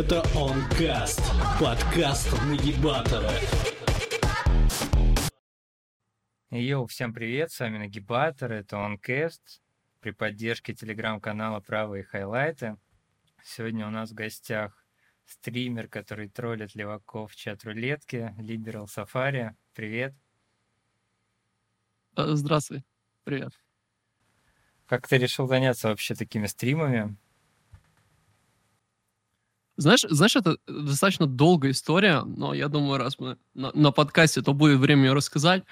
Это Онкаст, подкаст Нагибатора. Йоу, всем привет, с вами Нагибатор, это Онкаст при поддержке телеграм-канала «Правые хайлайты». Сегодня у нас в гостях стример, который троллит леваков в чат-рулетке, Liberal Safari. Привет. Э, здравствуй. Привет. Как ты решил заняться вообще такими стримами? Знаешь, знаешь, это достаточно долгая история, но я думаю, раз мы на, на подкасте, то будет время ее рассказать.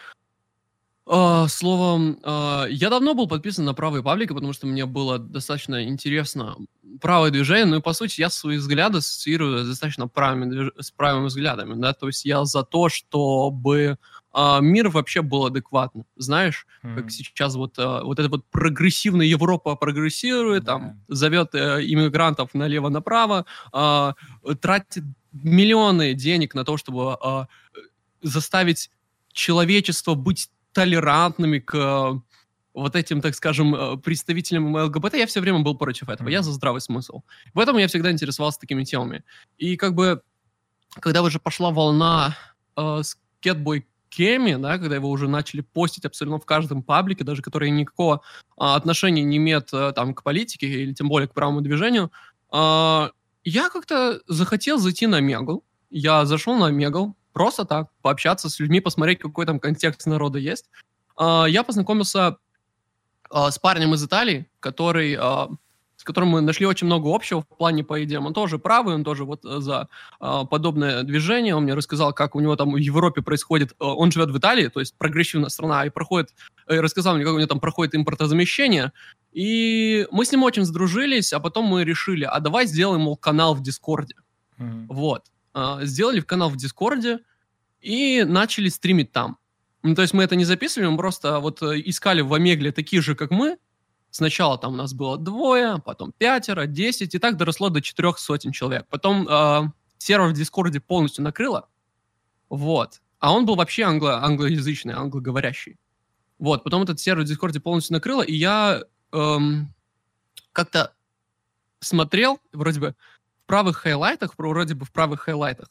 Uh, словом, uh, я давно был подписан на правые паблики, потому что мне было достаточно интересно правое движение, ну и по сути я свои взгляды ассоциирую с достаточно правыми, с правыми взглядами, да, то есть я за то, чтобы uh, мир вообще был адекватным, знаешь, mm-hmm. как сейчас вот, вот эта вот прогрессивная Европа прогрессирует, yeah. там, зовет uh, иммигрантов налево-направо, тратит миллионы денег на то, чтобы заставить человечество быть толерантными к э, вот этим, так скажем, э, представителям ЛГБТ, я все время был против этого. Я за здравый смысл. Поэтому я всегда интересовался такими темами. И как бы, когда уже пошла волна э, скетбой Кеми, да, когда его уже начали постить абсолютно в каждом паблике, даже которые никакого а, отношения не имеют а, там к политике или тем более к правому движению, а, я как-то захотел зайти на Мегал. Я зашел на Мегал, просто так, пообщаться с людьми, посмотреть, какой там контекст народа есть. А, я познакомился а, с парнем из Италии, который а, с которым мы нашли очень много общего в плане по идеям. Он тоже правый, он тоже вот за э, подобное движение. Он мне рассказал, как у него там в Европе происходит. Э, он живет в Италии, то есть прогрессивная страна, и проходит, э, рассказал мне, как у него там проходит импортозамещение. И мы с ним очень сдружились, а потом мы решили, а давай сделаем, мол, канал в Дискорде. Mm-hmm. Вот. А, сделали в канал в Дискорде и начали стримить там. Ну, то есть мы это не записывали, мы просто вот э, искали в Омегле такие же, как мы. Сначала там у нас было двое, потом пятеро, десять, и так доросло до четырех сотен человек. Потом э, сервер в Дискорде полностью накрыло. Вот. А он был вообще англо англоязычный, англоговорящий. Вот. Потом этот сервер в Дискорде полностью накрыло, и я эм, как-то смотрел, вроде бы, правых хайлайтах, вроде бы в правых хайлайтах,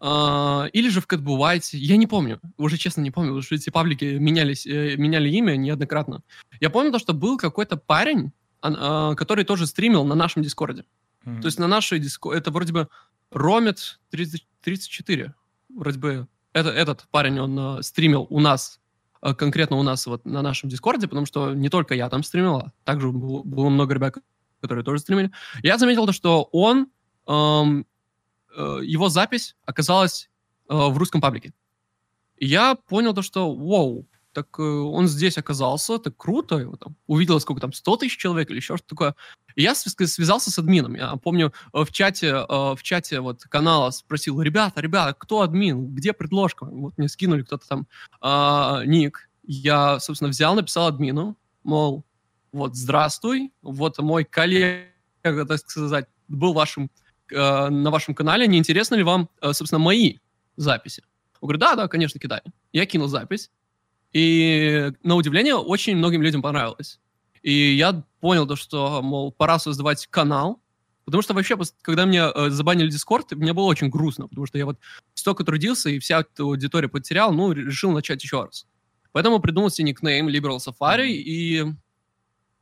Uh, или же в Кэтбувайте, я не помню, уже честно не помню, потому что эти паблики менялись, э, меняли имя неоднократно. Я помню то, что был какой-то парень, uh, который тоже стримил на нашем Дискорде. Mm-hmm. То есть на нашей Дискорде, это вроде бы Ромет 30, 34, вроде бы это, этот парень, он uh, стримил у нас, конкретно у нас вот на нашем Дискорде, потому что не только я там стримил, а также было, было много ребят, которые тоже стримили. Я заметил то, что он его запись оказалась э, в русском паблике. И я понял то, что, вау, так э, он здесь оказался, так круто, его там увидел сколько там, 100 тысяч человек или еще что-то такое. И я связался с админом. Я помню, э, в чате, э, в чате вот канала спросил, ребята, ребята, кто админ, где предложка? Вот мне скинули кто-то там э, ник. Я, собственно, взял, написал админу, мол, вот, здравствуй, вот мой коллега, так сказать, был вашим э, на вашем канале, не интересно ли вам, э, собственно, мои записи? Он говорит, да, да, конечно, кидай. Я кинул запись, и, на удивление, очень многим людям понравилось. И я понял то, что, мол, пора создавать канал, потому что вообще, когда меня э, забанили Дискорд, мне было очень грустно, потому что я вот столько трудился, и вся аудитория потерял, ну, решил начать еще раз. Поэтому придумал себе никнейм Liberal Safari, и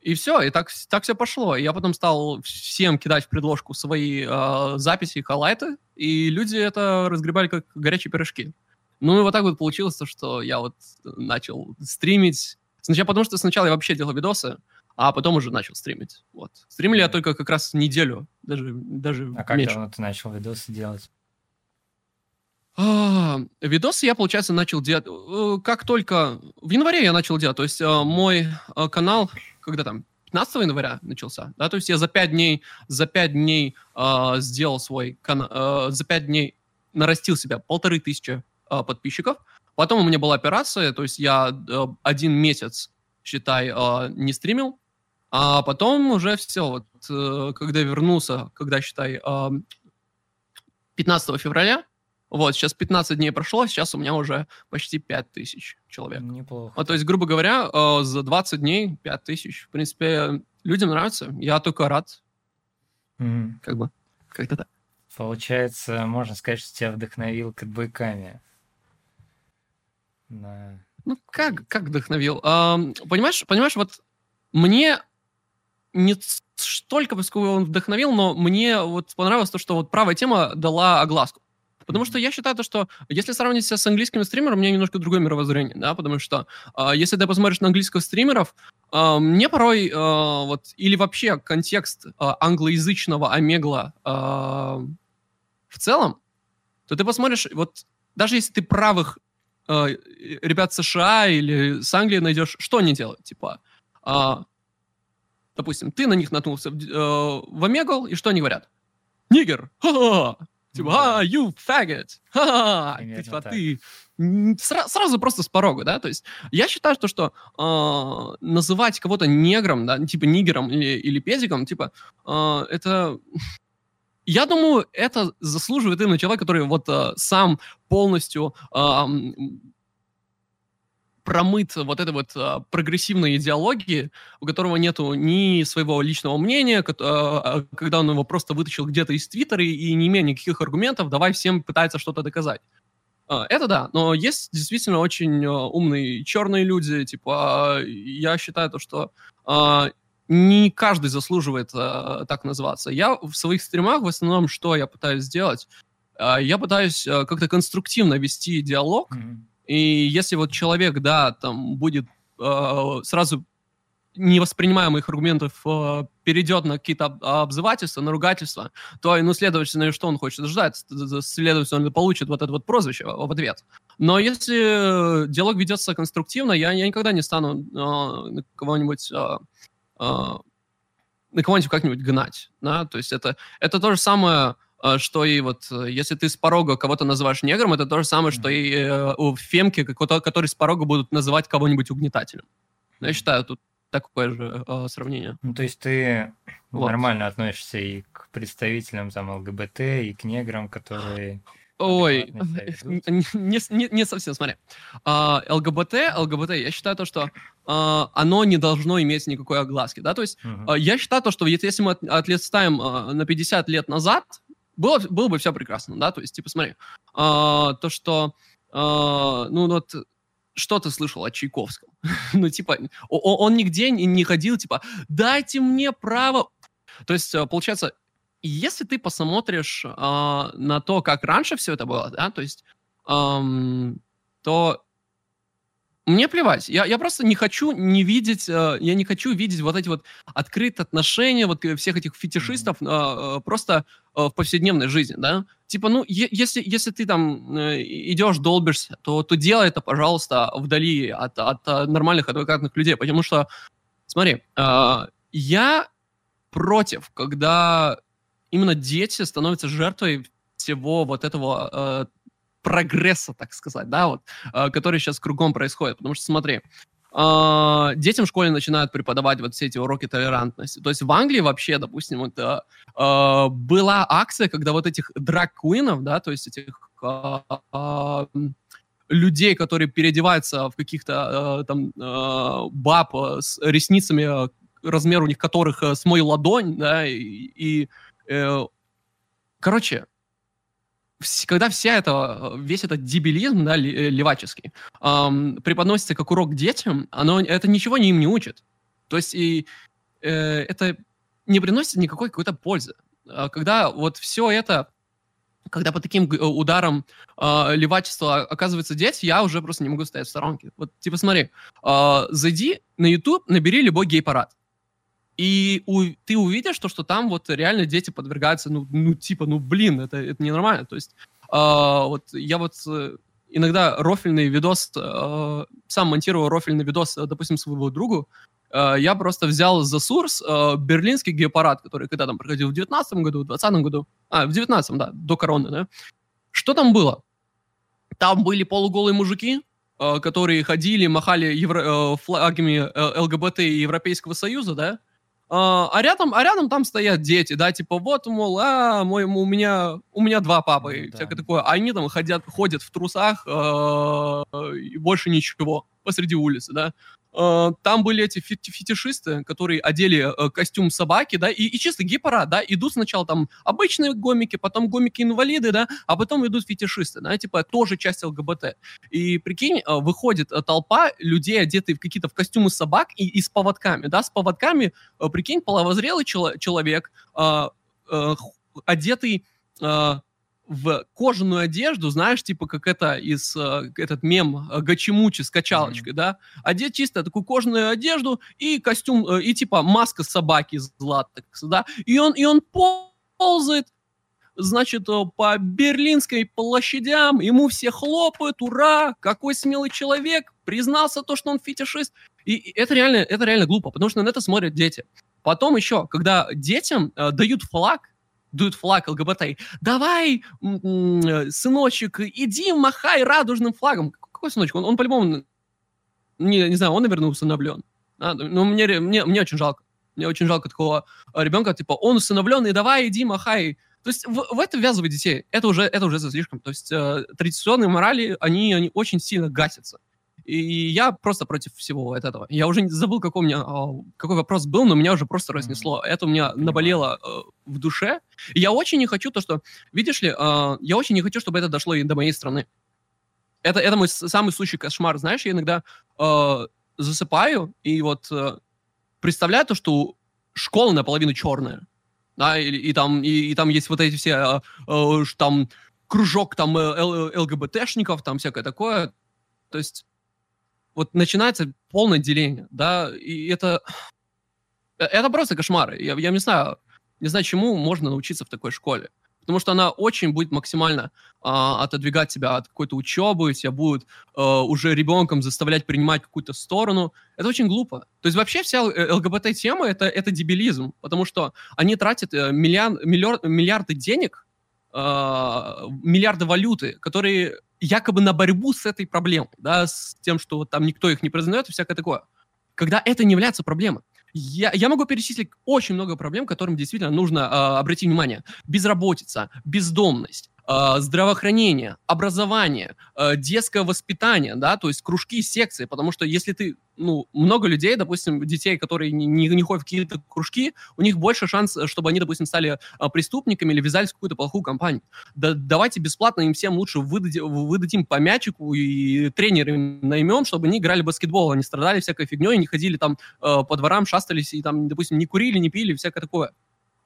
и все, и так, так все пошло. Я потом стал всем кидать в предложку свои э, записи, халайты, и люди это разгребали как горячие пирожки. Ну и вот так вот получилось, что я вот начал стримить. Сначала, потому что сначала я вообще делал видосы, а потом уже начал стримить. Вот. Стримили я только как раз неделю, даже, даже А как давно ты начал видосы делать? А, видосы я, получается, начал делать... Э, как только... В январе я начал делать. То есть э, мой э, канал когда там, 15 января начался, да, то есть я за 5 дней, за 5 дней э, сделал свой канал, э, за 5 дней нарастил себя полторы тысячи э, подписчиков, потом у меня была операция, то есть я э, один месяц, считай, э, не стримил, а потом уже все, вот, э, когда вернулся, когда, считай, э, 15 февраля, вот, сейчас 15 дней прошло, сейчас у меня уже почти 5 тысяч человек. Неплохо. А, то есть, грубо говоря, э, за 20 дней 5 тысяч. В принципе, людям нравится. Я только рад. Mm-hmm. Как бы, как-то так. Получается, можно сказать, что тебя вдохновил Кэтбойками. На... Ну, как, как вдохновил? Ам, понимаешь, понимаешь, вот мне не столько, поскольку он вдохновил, но мне вот понравилось то, что вот правая тема дала огласку. Потому что я считаю то, что если сравнить себя с английскими стримерами, у меня немножко другое мировоззрение, да, потому что э, если ты посмотришь на английских стримеров, э, мне порой э, вот, или вообще контекст э, англоязычного омегла э, в целом, то ты посмотришь, вот даже если ты правых э, ребят США или с Англии найдешь, что они делают, типа, э, допустим, ты на них наткнулся в, э, в омегл, и что они говорят? Нигер! Ха-ха! Типа, а, you faggot! Ха-ха! Типа, ты сра- сразу просто с порога, да? То есть я считаю, что, что э, называть кого-то негром, да, типа нигером или, или пезиком, типа, э, это... Я думаю, это заслуживает именно человека, который вот э, сам полностью э, промыт вот этой вот э, прогрессивной идеологии, у которого нету ни своего личного мнения, э, э, когда он его просто вытащил где-то из Твиттера и, не имея никаких аргументов, давай всем пытается что-то доказать. А, Это да, но есть действительно очень э, умные черные люди, типа, э, я считаю то, что а, не каждый заслуживает э, так называться. Я в своих стримах в основном что я пытаюсь сделать? А, Я пытаюсь э, как-то конструктивно вести диалог, Мгм. И если вот человек, да, там будет э, сразу не воспринимая моих аргументов, э, перейдет на какие-то об- обзывательства, на ругательства, то, ну, следовательно, что он хочет ждать? Следовательно, он получит вот это вот прозвище в ответ. Но если диалог ведется конструктивно, я, я никогда не стану э, кого-нибудь э, э, на кого-нибудь как-нибудь гнать, да, то есть это, это то же самое, что и вот, э, если ты с порога кого-то называешь негром, это то же самое, что и э, у фемки, которые с порога будут называть кого-нибудь угнетателем. Я считаю, тут такое же э, сравнение. Ну, то есть ты Вот. нормально относишься и к представителям там ЛГБТ, и к неграм, которые... Ой, не, не, не- совсем, смотри. А, ЛГБТ, ЛГБТ, я считаю то, что а, оно не должно иметь никакой огласки, да, то есть. А, Я считаю то, что если если мы от- отлистаем а, на 50 лет назад, было, было бы все прекрасно, да, то есть, типа, смотри, а, то, что, а, ну, вот, что ты слышал о Чайковском? ну, типа, о- о- он нигде не ходил, типа, дайте мне право. То есть, а, получается, если ты посмотришь а, на то, как раньше все это было, да, то есть, ам, то мне плевать. Я, я просто не хочу не видеть, э, я не хочу видеть вот эти вот открытые отношения вот э, всех этих фетишистов э, просто э, в повседневной жизни, да. Типа, ну, е- если, если ты там э, идешь, долбишься, то, то делай это, пожалуйста, вдали от, от нормальных адвокатных людей, потому что, смотри, э, я против, когда именно дети становятся жертвой всего вот этого э, прогресса, так сказать, да, вот, э, который сейчас кругом происходит. Потому что, смотри, э, детям в школе начинают преподавать вот все эти уроки толерантности. То есть в Англии вообще, допустим, вот, э, э, была акция, когда вот этих драг-куинов, да, то есть этих э, э, людей, которые переодеваются в каких-то там баб с ресницами, размер у них которых с мою ладонь, да, и, и, короче, когда вся эта, э, весь этот дебилизм, да, э, леваческий, ам, преподносится как урок детям, оно, это ничего не им не учит. То есть и, э, это не приносит никакой какой-то пользы. А Когда вот все это, когда по таким ударам э, левачества оказываются дети, я уже просто не могу стоять в сторонке. Вот, типа, смотри, а, зайди на YouTube, набери любой гей-парад. И у- ты увидишь то, что там вот реально дети подвергаются, ну, ну типа, ну, блин, это, это ненормально. То есть а, вот я вот э, иногда рофильный видос, э, сам монтирую рофильный видос, э, допустим, своего другу, э, я просто взял за сурс э, берлинский геопарад, который когда там проходил в 19 году, в 20 году, а, в 19 да, до короны, да. Что там было? Там были полуголые мужики, э, которые ходили, махали евро- э, флагами э, ЛГБТ и Европейского Союза, да, а, а рядом, а рядом там стоят дети, да, типа вот, мол, а, мой, у меня, у меня два папы, Да. всякое такое. А они там ходят, ходят в трусах э, и больше ничего посреди улицы, да. Э, там были эти фет- фетишисты, которые одели э, костюм собаки, да, и, и чисто гей-парад, да, идут сначала там обычные гомики, потом гомики-инвалиды, да, а потом идут фетишисты, да, типа тоже часть ЛГБТ. И прикинь, э, выходит толпа людей, одетые в какие-то в костюмы собак и, и с поводками, да, с поводками, прикинь, половозрелый чело- человек, э, э, одетый э, в кожаную одежду, знаешь, типа как это из э, этот мем э, Гачимучи с качалочкой, да, одет чисто такую кожаную одежду и костюм э, и типа маска собаки из латекса, да, и он и он ползает, значит, э, по берлинской площадям, ему все хлопают, ура, какой смелый человек, признался то, что он фетишист, и и это реально это реально глупо, потому что на это смотрят дети. Потом еще, когда детям э, дают флаг, дают флаг ЛГБТ. Давай, м, сыночек, иди махай радужным флагом. Какой сыночек? Он, он по-любому, не, не знаю, он, наверное, усыновлен. А, ну, мне, мне, мне очень жалко. Мне очень жалко такого э, ребенка, типа, он усыновлен, и давай, иди, махай. То есть в, в это ввязывать детей, это уже, это уже слишком. То есть э, традиционные морали, они, они очень сильно гасятся. И я просто против всего этого. Я уже не забыл, какой у меня а, какой вопрос был, но меня уже просто разнесло. Это у меня наболело э, в душе. И я очень не хочу то, что, видишь ли, а, я очень не хочу, чтобы это дошло и до моей страны. Это, это мой самый сущий кошмар. Знаешь, я иногда э, засыпаю и вот э, представляю то, что школа наполовину черная. Да, и, и там, и, и там есть вот эти все, э, э, там, кружок там э, Л- ЛГБТшников, там всякое такое. То есть вот начинается полное деление, да, и это, э, это просто кошмар. Я, я не знаю, не знаю, чему можно научиться в такой школе. Потому что она очень будет максимально а, отодвигать тебя от какой-то учебы, тебя будет а, уже ребенком заставлять принимать какую-то сторону. Это очень глупо. То есть вообще вся э, ЛГБТ-тема это, это дебилизм, потому что они тратят э, миллиан, миллиар- миллиарды денег, а, миллиарды валюты, которые якобы на борьбу с этой проблемой, да, с тем, что там никто их не признает и всякое такое. Когда это не является проблемой. Я, я могу перечислить очень много проблем, которым действительно нужно а, обратить внимание. Безработица, бездомность, здравоохранение, образование, а, детское воспитание, да, то есть кружки, секции, потому что если ты, ну, много людей, допустим, детей, которые не, не, ходят в какие-то кружки, у них больше шанс, чтобы они, допустим, стали а, преступниками или ввязались в какую-то плохую компанию. Да, давайте бесплатно им всем лучше выдадим, выдадим по мячику и тренеры наймем, чтобы они играли в баскетбол, они страдали всякой фигней, не ходили там по дворам, шастались и там, допустим, не курили, не пили, всякое такое.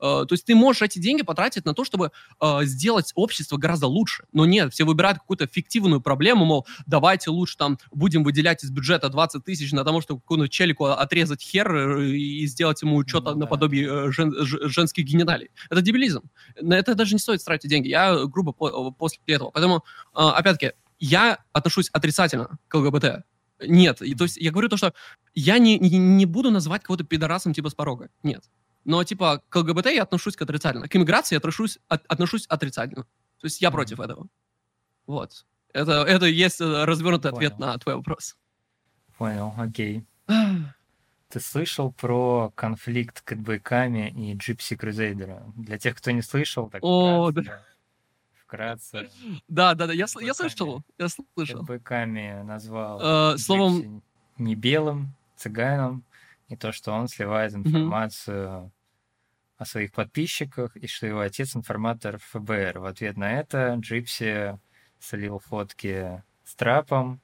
Э, то есть ты можешь эти деньги потратить на то, чтобы э, сделать общество гораздо лучше. Но нет, все выбирают какую-то фиктивную проблему, мол, давайте лучше там будем выделять из бюджета 20 тысяч на тому, чтобы какому-то челику отрезать хер э, и сделать ему что-то Ну да. наподобие э, жен- женских гениталий. Это дебилизм. На это даже не стоит тратить деньги. Я грубо по- после этого. Поэтому, опять-таки, я отношусь отрицательно к ЛГБТ. Нет, и, то есть я говорю то, что я не, не, не буду называть кого-то пидорасом типа с порога. Нет. Но типа к ЛГБТ я отношусь к отрицательно. К иммиграции я отношусь, от- отношусь отрицательно. То есть я против этого. Вот. Это, это есть э, развернутый ответ Понял. на твой вопрос. Понял, окей. Ты слышал про конфликт Кэтбэками и Джипси Крузейдера? Для тех, кто не слышал, так О, вкратце, вкратце. Да, да, да, я, слышал, я слышал. Кэтбэками назвал Э, словом- не белым, цыганом, и то, что он сливает информацию о своих подписчиках, и что его отец информатор ФБР. В ответ на это Джипси слил фотки с трапом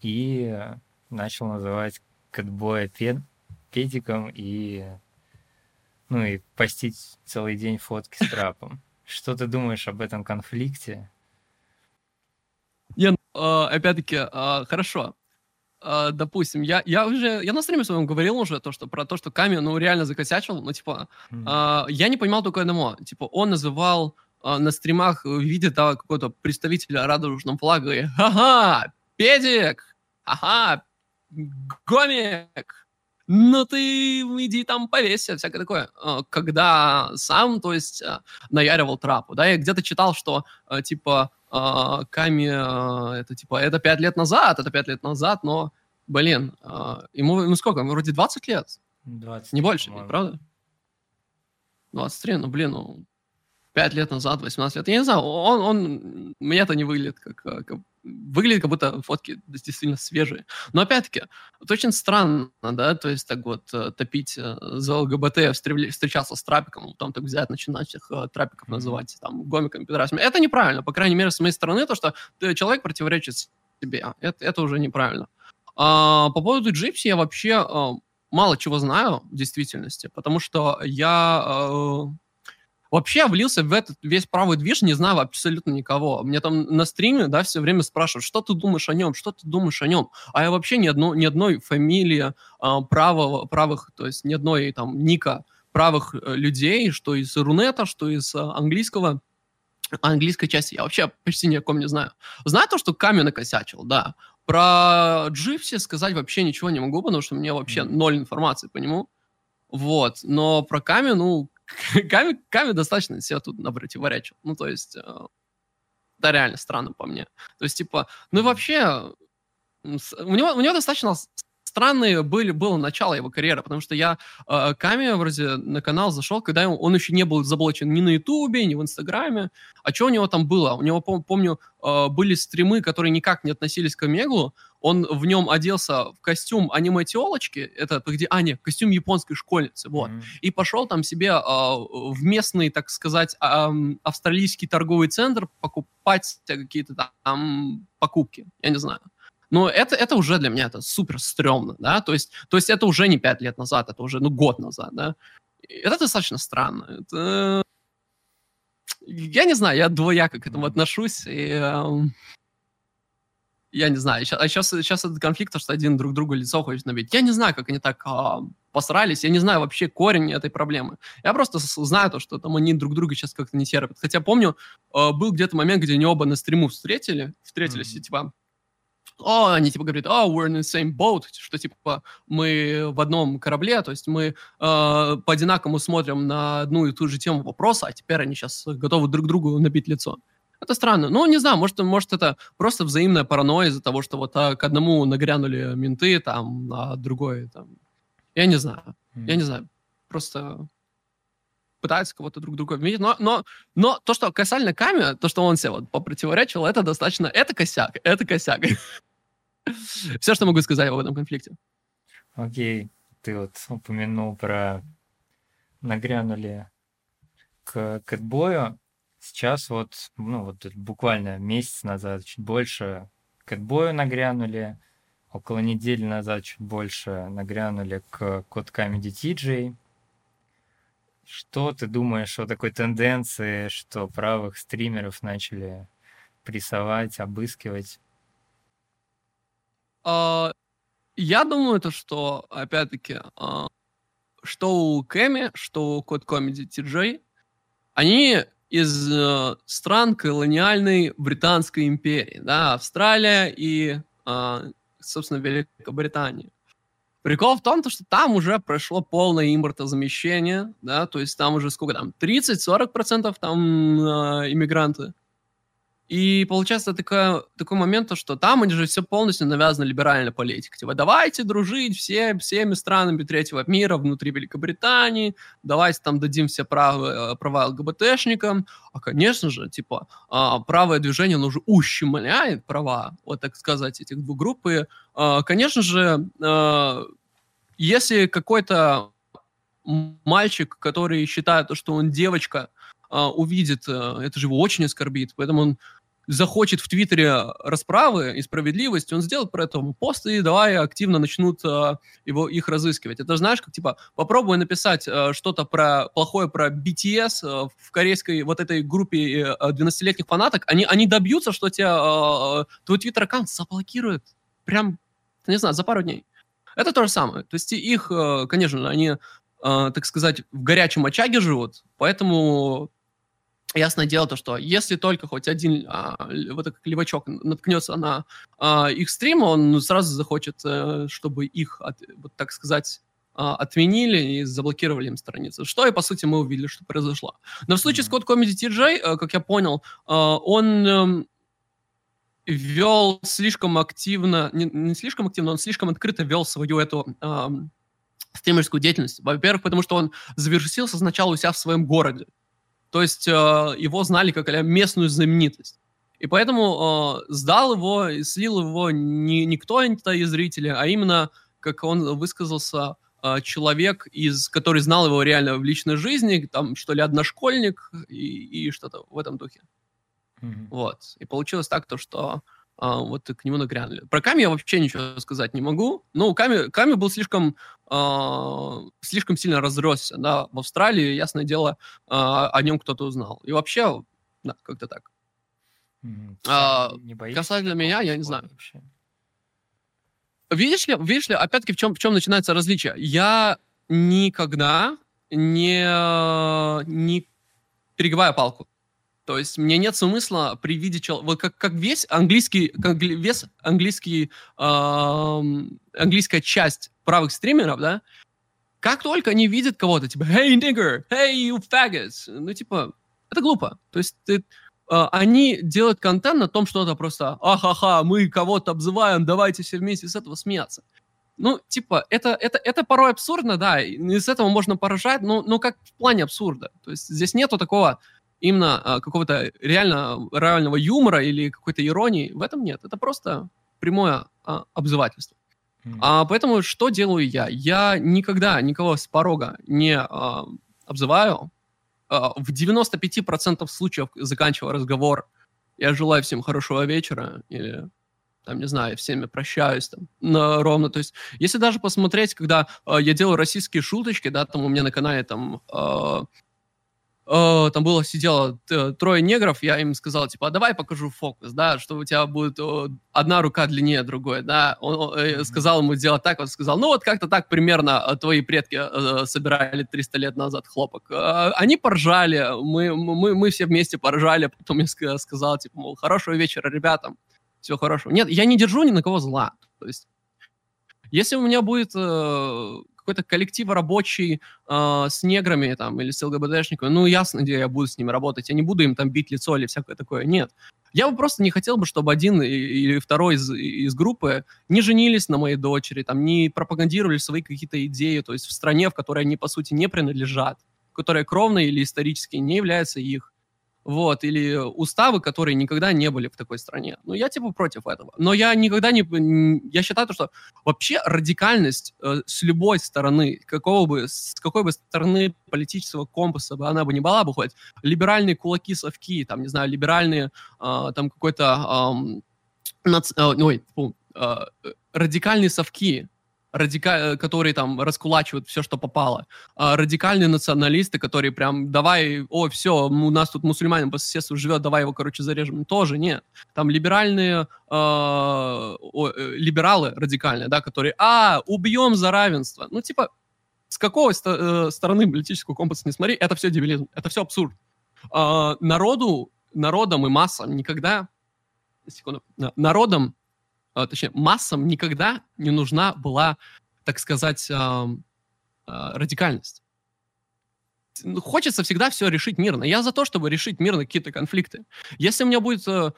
и начал называть Кэтбоя пед- педиком и ну и постить целый день фотки с трапом. Что ты думаешь об этом конфликте? Не, ну, э, опять-таки, э, хорошо. Э, допустим, я, я уже, я на стриме своем говорил уже то, что про то, что Ками, ну, реально закосячил, ну, типа, А, я не понимал только одного. Типа, он называл а, на стримах в виде того какого-то представителя радужного флага. и, Ага, педик! Ага, гомик! Ну ты иди там повесься, всякое такое. А, Когда сам, то есть, а, наяривал трапу, да, я где-то читал, что, а, типа, а, Ками, а, это, типа, это пять лет назад, это пять лет назад, но, блин, а, ему, ну сколько, ему вроде 20 лет. 20, Не больше, ведь, правда? 23, ну, блин, ну, 5 лет назад, 18 лет. Я не знаю, он, он мне это не выглядит как, как выглядит, как будто фотки действительно свежие. Но опять-таки, это очень странно, да, то есть так вот э, топить э, за ЛГБТ, встречаться с трапиком, там так взять, начинать всех э, трапиков называть, там, гомиками, пидорасами. Это неправильно, по крайней мере, с моей стороны, то, что человек противоречит себе. Это, это уже неправильно. А, по поводу Джипси я вообще мало чего знаю в действительности, потому что я Вообще влился в этот весь правый движ, не знаю абсолютно никого. Мне там на стриме, да, все время спрашивают, что ты думаешь о нем, что ты думаешь о нем. А я вообще ни, одно, ни одной фамилии а, правого, правых, то есть ни одной там ника правых э, людей, что из Рунета, что из а, английского, английской части. Я вообще почти ни о ком не знаю. Знаю то, что Ками накосячил, да. Про Джипси сказать вообще ничего не могу, потому что мне вообще ноль информации по нему. Вот. Но про Ками, ну, Ками, Ками достаточно себя тут напротиворечил. Ну, то есть, э, да, реально странно по мне. То есть, типа, ну и вообще, у него, у него достаточно странные были, было начало его карьеры, потому что я э, Ками вроде на канал зашел, когда он, он еще не был заблочен ни на Ютубе, ни в Инстаграме. А что у него там было? У него, пом- помню, э, были стримы, которые никак не относились к Омеглу. Он в нем оделся в костюм аниме-телочки, это где, а, нет, костюм японской школьницы, вот. Mm-hmm. И пошел там себе э, в местный, так сказать, э, австралийский торговый центр покупать какие-то там покупки, я не знаю. Но это, это уже для меня это супер стрёмно, да, то есть, то есть это уже не пять лет назад, это уже, ну, год назад, да. Это достаточно странно. Это... Я не знаю, я двояко к этому отношусь, и... Э, я не знаю, сейчас, а сейчас, сейчас этот конфликт, что один друг другу лицо хочет набить. Я не знаю, как они так а, посрались, я не знаю вообще корень этой проблемы. Я просто знаю то, что там они друг друга сейчас как-то не терпят. Хотя помню, а, был где-то момент, где они оба на стриму встретили, встретились, mm-hmm. и типа о, они типа говорят, oh, we're in the same boat, что типа мы в одном корабле, то есть мы э, по-одинакому смотрим на одну и ту же тему вопроса, а теперь они сейчас готовы друг другу набить лицо. Это странно. Ну, не знаю, может, может это просто взаимная паранойя из-за того, что вот а, к одному нагрянули менты, там, а другой там... Я не знаю. Mm. Я не знаю. Просто пытаются кого-то друг друга обвинить. Но, но, но то, что касательно Ками, то, что он себе вот попротиворечил, это достаточно... Это косяк. Это косяк. Все, что могу сказать об этом конфликте. Окей. Ты вот упомянул про нагрянули к кэтбою. Сейчас вот, ну вот буквально месяц назад, чуть больше кэтбою нагрянули. Около недели назад чуть больше нагрянули к код Comedy TJ. Что ты думаешь о такой тенденции, что правых стримеров начали прессовать, обыскивать? Uh, я думаю, то, что, опять-таки, uh, что у Кэми, что у Код Comedy TJ, они из uh, стран колониальной Британской империи, да, Австралия и, собственно, Великобритания. Прикол в том, что там уже прошло полное импортозамещение, да, то есть там уже сколько там, 30-40% там э, иммигранты. И получается такой, такой момент, то, что там они же все полностью навязаны либеральной политикой. Типа, давайте дружить все, всеми странами третьего мира внутри Великобритании, давайте там дадим все права, э, права ЛГБТшникам. А, конечно же, типа, а, правое движение, оно уже ущемляет права, вот так сказать, этих двух групп. И, а, конечно же, если какой-то мальчик, который считает, что он девочка, увидит, э, это же его очень оскорбит, поэтому он захочет в Твиттере расправы и справедливости, он сделает про это пост, и давай активно начнут э, его, их разыскивать. Это знаешь, как типа попробуй написать э, что-то про плохое про BTS э, в корейской вот этой группе э, 12-летних фанаток, они, они добьются, что тебя э, твой Твиттер-аккаунт заблокируют прям, не знаю, за пару дней. Это то же самое. То есть их, э, конечно, они, э, так сказать, в горячем очаге живут, поэтому Ясное дело то, что если только хоть один а, вот этот левачок наткнется на а, их стрим, он сразу захочет, а, чтобы их, от, вот так сказать, а, отменили и заблокировали им страницу. Что и, по сути, мы увидели, что произошло. Но в случае mm-hmm. с Code Comedy TJ, а, как я понял, а, он эм, вел слишком активно, не, не слишком активно, он слишком открыто вел свою эту... А, стримерскую деятельность. Во-первых, потому что он завершился сначала у себя в своем городе. То есть э, его знали как местную знаменитость. И поэтому э, сдал его, слил его не, не кто-то из зрителей, а именно, как он высказался, э, человек, из, который знал его реально в личной жизни, там, что ли, одношкольник и, и что-то в этом духе. Mm-hmm. Вот. И получилось так, то, что а, вот к нему нагрянули. Про Ками я вообще ничего сказать не могу. Ну, Ками, Ками был слишком, а, слишком сильно разросся, да, в Австралии, ясное дело, а, о нем кто-то узнал. И вообще, да, как-то так. Мгм. А, Не боишься касательно меня, я не знаю. вообще? Видишь ли, видишь ли, опять-таки, в чем, в чем начинается различие? Я никогда не, не перегибаю палку. То есть мне нет смысла при виде человека... Вот как, как весь английский... Как весь английский... эм, английская часть правых стримеров, да, как только они видят кого-то, типа, hey, nigger, hey, you faggots, ну, типа, это глупо. То есть ты, э, они делают контент на том, что это просто, ахаха, мы кого-то обзываем, давайте все вместе с этого смеяться. Ну, типа, это, это, это порой абсурдно, да, из этого можно поражать, но, но как в плане абсурда. То есть здесь нету такого именно а, какого-то реально реального юмора или какой-то иронии. В этом нет. Это просто прямое а, обзывательство. А, поэтому что делаю я? Я никогда никого с порога не а, обзываю. А, в 95% случаев заканчиваю разговор. Я желаю всем хорошего вечера или там, не знаю, всеми прощаюсь там, на- ровно. То есть, если даже посмотреть, когда э, я делаю российские шуточки, да, там у меня на канале там э, э, там было сидело трое негров, я им сказал, типа, а давай покажу фокус, да, что у тебя будет одна рука длиннее другой, да. Он, э, сказал ему сделать так, он сказал, ну вот как-то так примерно э, твои предки э, собирали 300 лет назад хлопок. Э, они поржали, мы, мы, мы все вместе поржали, потом я ска- сказал, типа, мол, хорошего вечера ребятам, всего хорошего. Нет, я не держу ни на кого зла, то есть если у меня будет э, какой-то коллектив рабочий э, с неграми там или с ЛГБТшниками, ну, ясно, где я буду с ними работать. Я не буду им там бить лицо или всякое такое. Нет. Я бы просто не хотел бы, чтобы один или второй из, из группы не женились на моей дочери, там, не пропагандировали свои какие-то идеи, то есть в стране, в которой они, по сути, не принадлежат, которая кровно или исторически не является их. Вот, или уставы, которые никогда не были в такой стране. Ну, я типа против этого. Но я никогда не... Я считаю, то, что вообще радикальность э, с любой стороны, какого бы, с какой бы стороны политического компаса бы она бы не была бы хоть, либеральные кулаки, совки, там, не знаю, либеральные, а, там, какой-то, ам, нац- а, ой, фу, а, э, радикальные совки, радика- э, которые там раскулачивают все, что попало, а, радикальные националисты, которые прям, давай, о, все, у нас тут мусульманин по соседству живет, давай его, короче, зарежем. Тоже нет. Там либеральные, а, о, э, либералы радикальные, да, которые, а, убьем за равенство. Ну, типа, с какой ста- э, стороны политического компаса не смотри, это все дебилизм, это все абсурд. А, народу, народам и массам никогда, секунду, на- народам, а, точнее, массам никогда не нужна была, так сказать, а, радикальность. Ну, Хочется всегда все решить мирно. Я за то, чтобы решить мирно какие-то конфликты. Если у меня будет, э,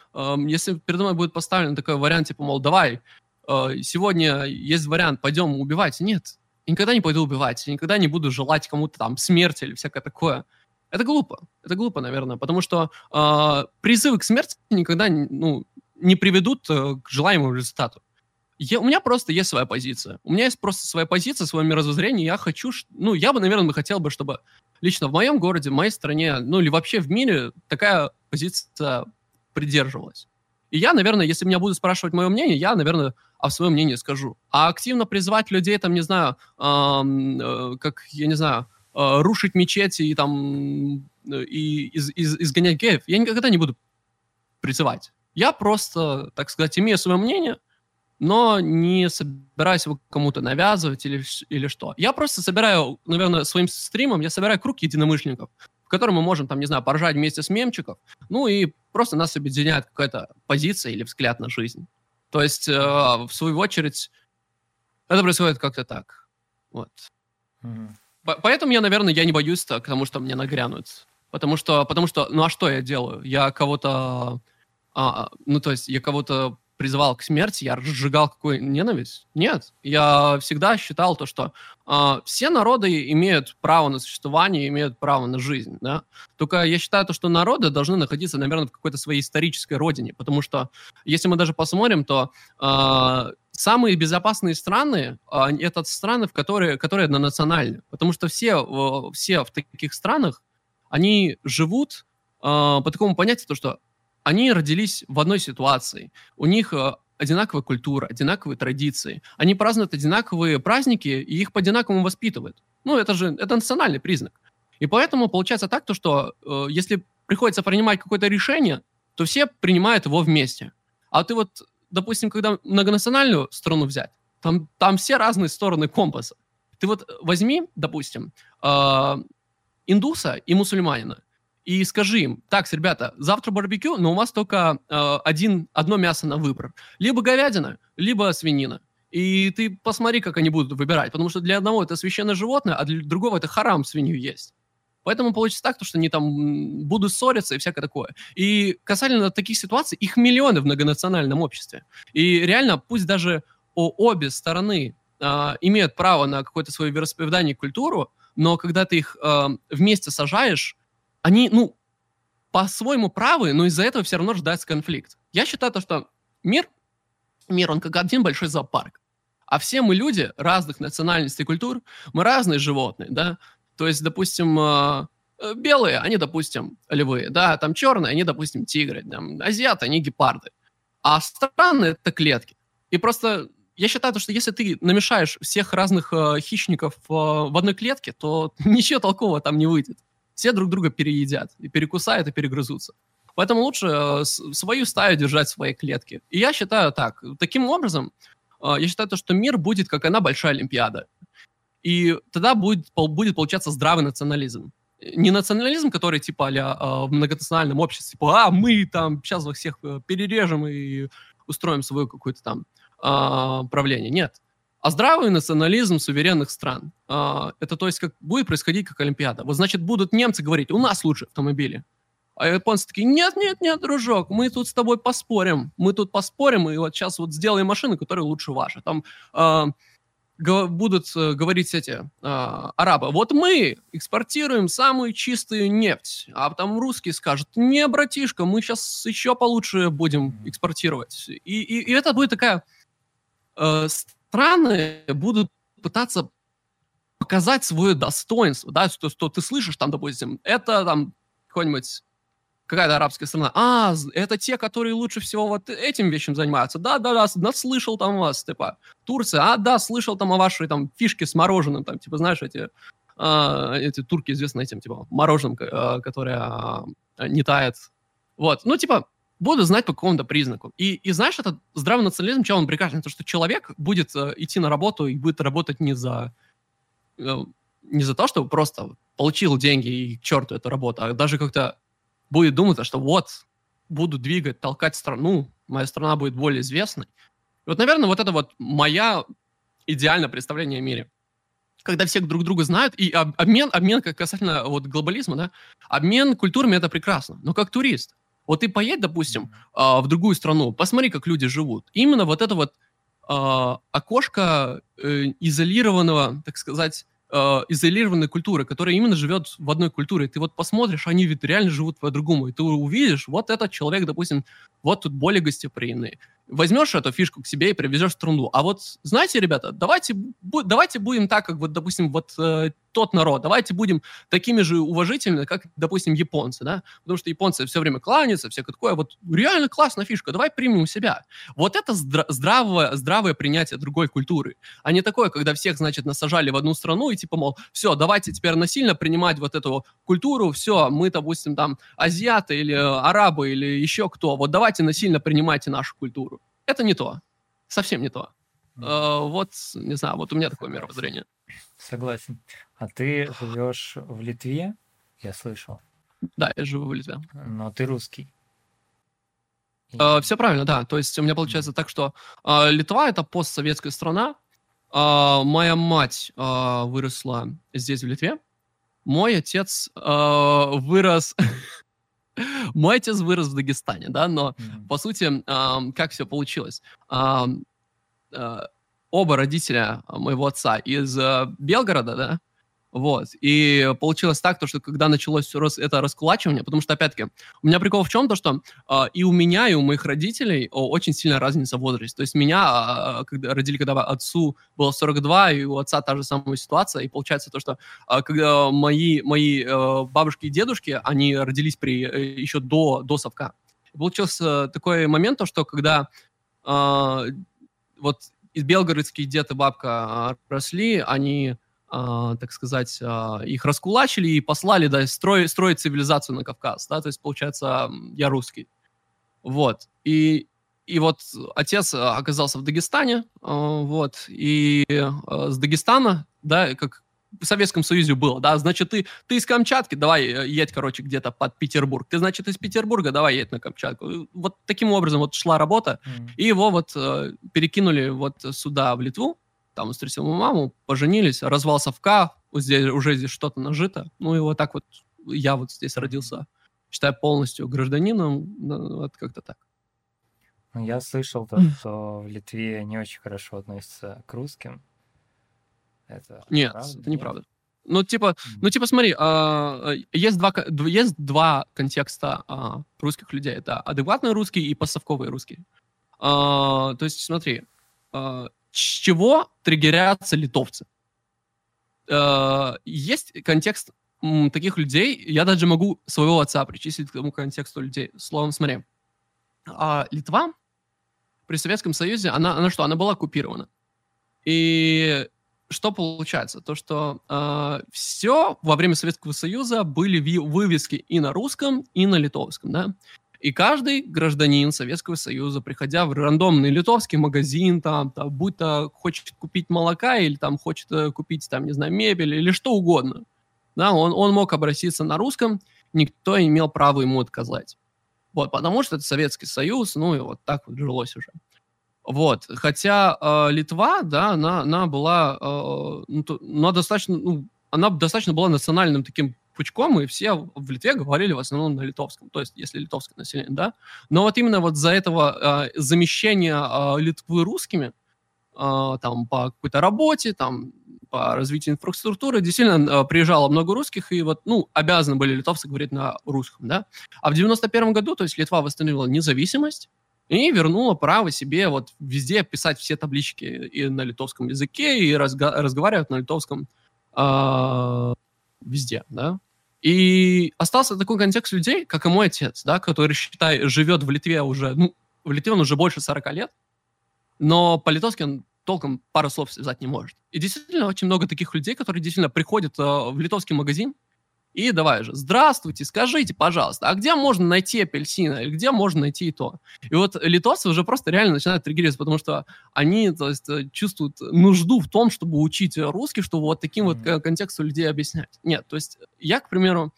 если передо мной будет поставлен такой вариант, типа, мол, давай, э, сегодня есть вариант, пойдем убивать. Нет, никогда не пойду убивать, никогда не буду желать кому-то там смерти или всякое такое. Это глупо. Это глупо, наверное, потому что э, призывы к смерти никогда ну, не приведут э, к желаемому результату. Я- у меня просто есть своя позиция. У меня есть просто своя позиция, свое мировоззрение. Я хочу, ну, я бы, наверное, хотел бы, чтобы лично в моем городе, в моей стране, ну, или вообще в мире такая позиция придерживалась. И я, наверное, если меня будут спрашивать мое мнение, я, наверное, о своем мнении скажу. А активно призывать людей, там, не знаю, ам, э, как, я не знаю, э, рушить мечети и там э, и из- из- изгонять геев, я никогда не буду призывать. Я просто, так сказать, имею свое мнение, но не собираюсь его кому-то навязывать или, или что. Я просто собираю, наверное, своим стримом, я собираю круг единомышленников, в котором мы можем, там, не знаю, поржать вместе с мемчиков, ну и просто нас объединяет какая-то позиция или взгляд на жизнь. То есть, э, в свою очередь, это происходит как-то так. Вот. Мгм. По- Поэтому я, наверное, я не боюсь так, потому что мне нагрянут. Потому что, потому что, ну а что я делаю? Я кого-то, а, ну то есть я кого-то призывал к смерти, я разжигал какую ненависть. Нет, я всегда считал то, что э, все народы имеют право на существование, имеют право на жизнь, да. Только я считаю то, что народы должны находиться, наверное, в какой-то своей исторической родине, потому что если мы даже посмотрим, то э, самые безопасные страны э, это страны, в которые, которые однонациональны, потому что все, все в таких странах, они живут э, по такому понятию, то, что они родились в одной ситуации. У них э, одинаковая культура, одинаковые традиции. Они празднуют одинаковые праздники, и их по-одинаковому воспитывают. Ну, это же это национальный признак. И поэтому получается так, то, что э, если приходится принимать какое-то решение, то все принимают его вместе. А ты вот, допустим, когда многонациональную страну взять, там, там все разные стороны компаса. Ты вот возьми, допустим, э, индуса и мусульманина и скажи им, так, ребята, завтра барбекю, но у вас только э, один, одно мясо на выбор. Либо говядина, либо свинина. И ты посмотри, как они будут выбирать, потому что для одного это священное животное, а для другого это харам свинью есть. Поэтому получится так, что они там будут ссориться и всякое такое. И касательно таких ситуаций, их миллионы в многонациональном обществе. И реально, пусть даже обе стороны э, имеют право на какое-то свое вероисповедание и культуру, но когда ты их э, вместе сажаешь, они, ну, по-своему правы, но из-за этого все равно рождается конфликт. Я считаю то, что мир, мир, он как один большой зоопарк. А все мы люди разных национальностей и культур, мы разные животные, да. То есть, допустим, э, э, белые, они, допустим, львы, да, там черные, они, допустим, тигры, там, азиаты, они гепарды. А страны — это клетки. И просто я считаю, что если ты намешаешь всех разных э, хищников э, в одной клетке, то ничего толкового там не выйдет все друг друга переедят, и перекусают, и перегрызутся. Поэтому лучше э, свою стаю держать в своей клетке. И я считаю так. Таким образом, э, я считаю, то, что мир будет, как она, большая Олимпиада. И тогда будет, будет получаться здравый национализм. Не национализм, который типа а в многонациональном обществе, типа, а мы там сейчас всех перережем и устроим свое какое-то там а, правление. Нет а здравый национализм суверенных стран. А, это то есть как будет происходить как Олимпиада. Вот значит будут немцы говорить, у нас лучше автомобили. А японцы такие, нет, нет, нет, дружок, мы тут с тобой поспорим. Мы тут поспорим, и вот сейчас вот сделаем машины, которые лучше ваши. Там э, будут говорить эти э, арабы, вот мы экспортируем самую чистую нефть. А там русские скажут, не, братишка, мы сейчас еще получше будем экспортировать. И, и, и это будет такая э, страны будут пытаться показать свое достоинство, да, что, что ты слышишь там, допустим, это там какой-нибудь какая-то арабская страна, а, это те, которые лучше всего вот этим вещем занимаются, да-да-да, да, слышал там вас, типа, Турция, а, да, слышал там о вашей там фишке с мороженым, там, типа, знаешь, эти, а, эти турки известны этим, типа, мороженым, а, которое а, не тает, вот, ну, типа, буду знать по какому-то признаку. И, и знаешь, этот здравый национализм, чем он прекрасен? То, что человек будет э, идти на работу и будет работать не за, э, не за то, чтобы просто получил деньги и к черту эту работу, а даже как-то будет думать, что вот, буду двигать, толкать страну, моя страна будет более известной. И вот, наверное, вот это вот моя идеальное представление о мире. Когда все друг друга знают, и обмен, обмен как касательно вот глобализма, да, обмен культурами это прекрасно. Но как турист, вот ты поедь, допустим, э, в другую страну, посмотри, как люди живут. Именно вот это вот э, окошко э, изолированного, так сказать, э, изолированной культуры, которая именно живет в одной культуре. Ты вот посмотришь, они ведь реально живут по-другому, и ты увидишь, вот этот человек, допустим, вот тут более гостеприимный, возьмешь эту фишку к себе и привезешь в страну. А вот, знаете, ребята, давайте, бу- давайте будем так, как вот, допустим, вот э, тот народ, давайте будем такими же уважительными, как, допустим, японцы, да, потому что японцы все время кланяются, все такое, вот реально классная фишка, давай примем у себя. Вот это здра- здравое, здравое принятие другой культуры, а не такое, когда всех, значит, насажали в одну страну и типа, мол, все, давайте теперь насильно принимать вот эту культуру, все, мы, допустим, там, азиаты или арабы или еще кто, вот давайте насильно принимайте нашу культуру это не то. Совсем не то. Mm. вот, не знаю, вот у меня такое мировоззрение. Согласен. А ты живешь в Литве, я слышал. Да, я живу в Литве. Но ты русский. И... Uh, все правильно, да. То есть у меня получается так, что uh, Литва это постсоветская страна. Uh, моя мать выросла здесь, в Литве. Мой отец вырос Мой отец вырос в Дагестане, да, но Мгм. по сути, ам, как все получилось? Ам, а, оба родителя моего отца из э, Белгорода, да, вот, и получилось так, то, что когда началось рас- это раскулачивание, потому что, опять-таки, у меня прикол в чем, то, что а, и у меня, и у моих родителей очень сильная разница в возрасте. То есть меня а, когда родили, когда отцу было 42, и у отца та же самая ситуация, и получается то, что а, когда мои, мои э, бабушки и дедушки, они родились при, э, еще до, до совка. Получился такой момент, то, что когда а, вот из белгородские дед и бабка росли, они, а, так сказать, а, их раскулачили и послали, да, строй- строить цивилизацию на Кавказ, да, то есть, получается, я русский. Вот. И, и вот отец а, оказался в Дагестане, вот, и с Дагестана, да, как в Советском Союзе было, да, значит, ты, ты из Камчатки, давай э, едь, короче, где-то под Петербург. Ты, значит, из Петербурга, давай едь на Камчатку. Вот таким образом вот шла работа, Мгм. и его вот э, перекинули вот сюда, в Литву, там встретил мою маму, поженились, развал совка, вот здесь, уже здесь что-то нажито. Ну и вот так вот я вот здесь родился, считаю, полностью гражданином, вот как-то так. Ну, я слышал то, что в Литве не очень хорошо относятся к русским. Это Нет, правда? это Нет? неправда. Ну, типа, ну, типа, смотри, э, есть два, есть два контекста а, русских людей. Это адекватные русские и постсовковые русские. А, то есть, смотри, а, чего триггерятся литовцы? А, есть контекст м, таких людей, я даже могу своего отца причислить к тому контексту людей. Словом, смотри, а, Литва при Советском Союзе, она, она что, она была оккупирована. И что получается? То, что все во время Советского Союза были ви- вывески и на русском, и на литовском, да? И каждый гражданин Советского Союза, приходя в рандомный литовский магазин, там, там, будь то хочет купить молока или там хочет э, купить, там, не знаю, мебель или что угодно, да, он, он мог обратиться на русском, никто не имел права ему отказать. Вот, потому что это Советский Союз, ну и вот так вот жилось уже. Вот, хотя э, Литва, да, она, она была, э, ну, то- она достаточно, ну, она достаточно была национальным таким пучком, и все в Литве говорили в основном на литовском, то есть если литовское население, да. Но вот именно вот за этого э, замещения э, Литвы русскими, э, там по какой-то работе, там по развитию инфраструктуры, действительно э, приезжало много русских, и вот, ну, обязаны были литовцы говорить на русском, да. А в 91 году, то есть Литва восстановила независимость, и вернула право себе вот везде писать все таблички и на литовском языке, и разга- разговаривать на литовском везде, да. И остался такой контекст людей, как и мой отец, да, который, считай, живет в Литве уже, ну, в Литве он уже больше 40 лет, но по-литовски он толком пару слов связать не может. И действительно очень много таких людей, которые действительно приходят э, в литовский магазин, и давай же, здравствуйте, скажите, пожалуйста, а где можно найти апельсина, или где можно найти и то? И вот литовцы уже просто реально начинают триггериться, потому что они, то есть, э, чувствуют нужду в том, чтобы учить русский, чтобы вот таким вот Мгм. э, контексту людей объяснять. Нет, то есть я, к примеру,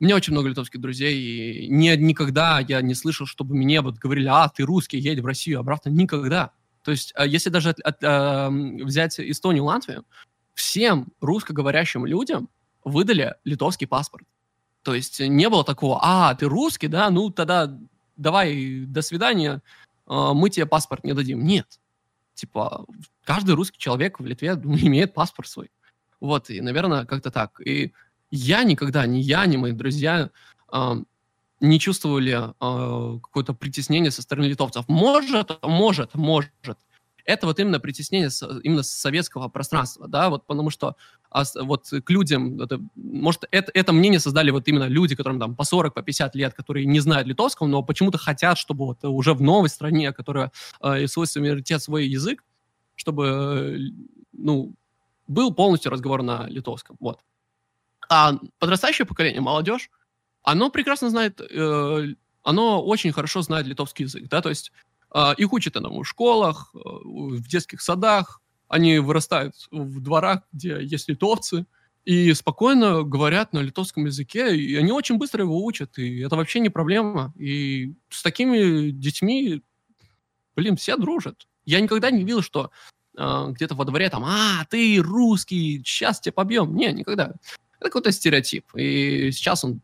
у меня очень много литовских друзей, и ни, никогда я не слышал, чтобы мне вот говорили, а, ты русский, едь в Россию, обратно, никогда. То есть, э, если даже от- от, эм, взять Эстонию, Латвию, всем русскоговорящим людям выдали литовский паспорт. То есть не было такого, а, ты русский, да, ну тогда давай, до свидания, э, мы тебе паспорт не дадим. Нет. Типа, каждый русский человек в Литве ну, имеет паспорт свой. Вот, и, наверное, как-то так. И я никогда, ни я, ни мои друзья э, не чувствовали э, какое-то притеснение со стороны литовцев. Может, может, может. Это вот именно притеснение с- именно с советского пространства, да, вот потому что а вот к людям, это, может, это, это мнение создали вот именно люди, которым там по 40, по 50 лет, которые не знают литовского, но почему-то хотят, чтобы вот уже в новой стране, которая э, свой суверенитет, свой язык, чтобы, э, ну, был полностью разговор на литовском, вот. А подрастающее поколение, молодежь, оно прекрасно знает, э, оно очень хорошо знает литовский язык, да, то есть э, их учат там в школах, э, в детских садах, они вырастают в дворах, где есть литовцы, и спокойно говорят на литовском языке, и они очень быстро его учат, и это вообще не проблема. И с такими детьми, блин, все дружат. Я никогда не видел, что э, где-то во дворе там, а, ты русский, сейчас тебя побьем. Не, никогда. Это какой-то стереотип. И сейчас он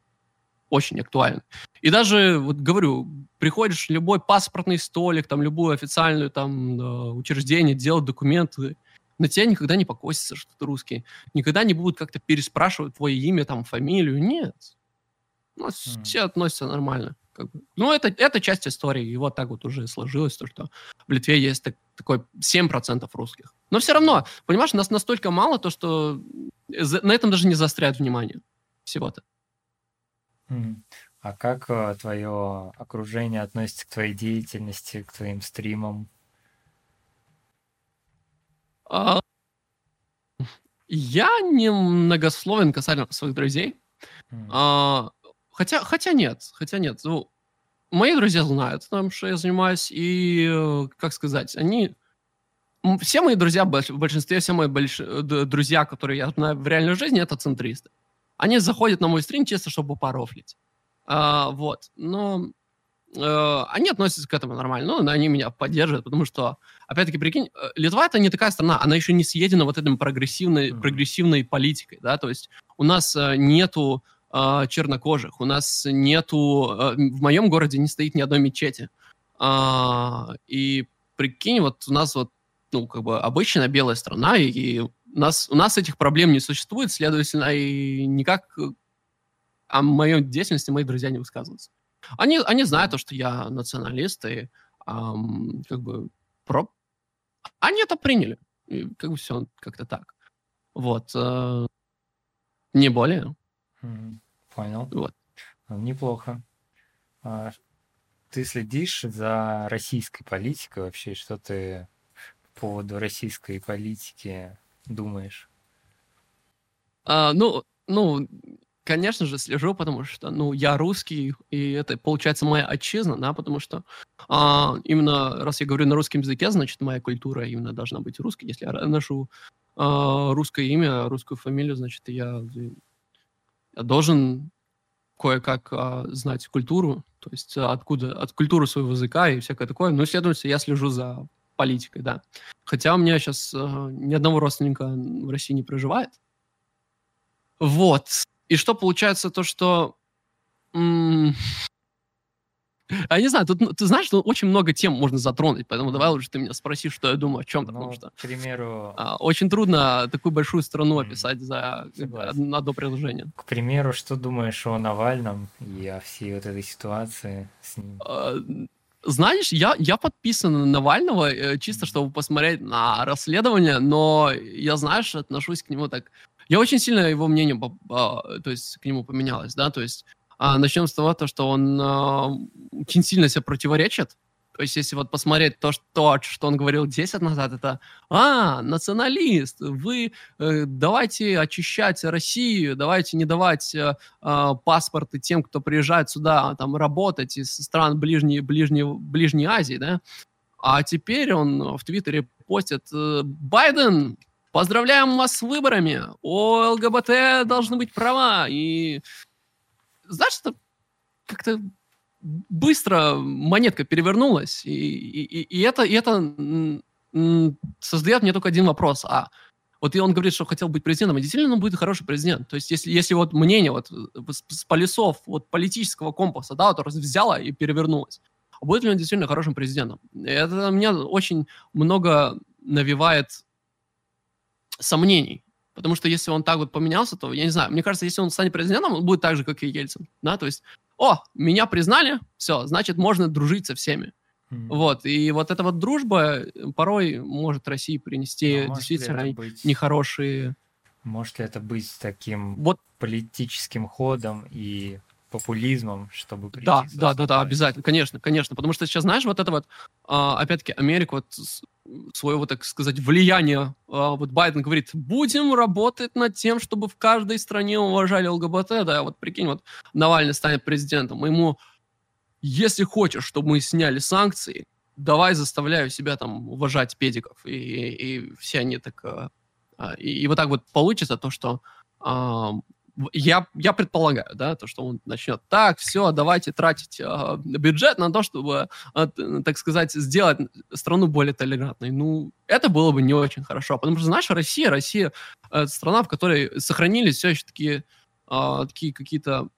очень актуален. И даже, вот говорю, приходишь в любой паспортный столик, там, любую официальную там э, учреждение, делать документы, на тебя никогда не покосится, что ты русский. Никогда не будут как-то переспрашивать твое имя, там, фамилию. Нет. У нас mm. все относятся нормально. Как бы. Ну, это, это часть истории. И вот так вот уже сложилось, то, что в Литве есть так, такой 7% русских. Но все равно, понимаешь, нас настолько мало, то, что на этом даже не заостряют внимание всего-то. А как э, твое окружение относится к твоей деятельности, к твоим стримам? А, я не многословен касательно своих друзей. Mm. А, хотя, хотя нет, хотя нет. Ну, мои друзья знают, там, что я занимаюсь, и, э, как сказать, они... Все мои друзья, в большинстве, все мои больш... друзья, которые я знаю в реальной жизни, это центристы. Они заходят на мой стрим чисто, чтобы порофлить. А, вот. Но э, они относятся к этому нормально. Ну, они меня поддерживают, потому что, опять-таки, прикинь, э, Литва это не такая страна, она еще не съедена вот этой прогрессивной, mm-hmm. прогрессивной политикой, да, то есть у нас э, нету э, чернокожих, у нас нету, э, в моем городе не стоит ни одной мечети. Э, и прикинь, вот у нас вот, ну, как бы обычная белая страна, и, нас, у нас этих проблем не существует, следовательно, и никак о моей деятельности мои друзья не высказываются. Они, они знают то, что я националист, и эм, как бы про... Они это приняли. И как бы все как-то так. Вот. Э, не более. Понял. Вот. Ну, неплохо. А, ты следишь за российской политикой вообще? Что ты по поводу российской политики думаешь? А, ну, ну, конечно же, слежу, потому что, ну, я русский, и это, получается, моя отчизна, да, потому что а, именно, раз я говорю на русском языке, значит, моя культура именно должна быть русской. Если я ношу а, русское имя, русскую фамилию, значит, я, я должен кое-как а, знать культуру, то есть откуда, от культуры своего языка и всякое такое. Ну, следовательно, я слежу за политикой, да. Хотя у меня сейчас э, ни одного родственника в России не проживает. Вот. И что получается то, что... М- а не знаю, тут, ну, ты знаешь, что очень много тем можно затронуть, поэтому давай лучше ты меня спроси, что я думаю о чем, потому ну, что... К примеру... А, очень трудно такую большую страну описать за Согласен. одно приложение. К примеру, что думаешь о Навальном и о всей вот этой ситуации с ним? А, знаешь, я, я подписан на Навального э, чисто, чтобы посмотреть на расследование, но я, знаешь, отношусь к нему так... Я очень сильно его мнение, то есть, к нему поменялось, да, то есть а, начнем с того, то, что он а, очень сильно себе противоречит, то есть, если вот посмотреть то, что, что он говорил 10 лет назад, это «А, националист, вы э, давайте очищать Россию, давайте не давать э, э, паспорты тем, кто приезжает сюда там работать из стран ближней, ближней, ближней Азии, да?» А теперь он в Твиттере постит э, «Байден, поздравляем вас с выборами, у ЛГБТ должны быть права». И знаешь, это как-то быстро монетка перевернулась, и, и, и это, и это создает мне только один вопрос. А вот и он говорит, что хотел быть президентом, и действительно он будет хороший президент. То есть если, если вот мнение вот с полюсов вот политического компаса, да, вот взяло и перевернулось, а будет ли он действительно хорошим президентом? Это мне очень много навевает сомнений. Потому что если он так вот поменялся, то, я не знаю, мне кажется, если он станет президентом, он будет так же, как и Ельцин. Да? То есть о, меня признали, все, значит, можно дружить со всеми. Вот, и вот эта вот дружба э, порой может России принести Но действительно быть... нехорошие... Может ли это быть таким вот. политическим ходом и популизмом, чтобы прийти Да, да, да, да, обязательно, конечно, конечно, потому что сейчас, знаешь, вот это вот, а, опять-таки, Америка вот своего, так сказать, влияния, а, вот Байден говорит, будем работать над тем, чтобы в каждой стране уважали ЛГБТ, да, вот прикинь, вот Навальный станет президентом, ему, если хочешь, чтобы мы сняли санкции, давай заставляю себя там уважать педиков, и, и, и все они так, а, и, и вот так вот получится то, что я, я предполагаю, да, то, что он начнет так, все, давайте тратить э, бюджет на то, чтобы, э, так сказать, сделать страну более толерантной. Ну, это было бы не очень хорошо, потому что, знаешь, Россия, Россия э, страна, в которой сохранились все еще такие, э, такие какие-то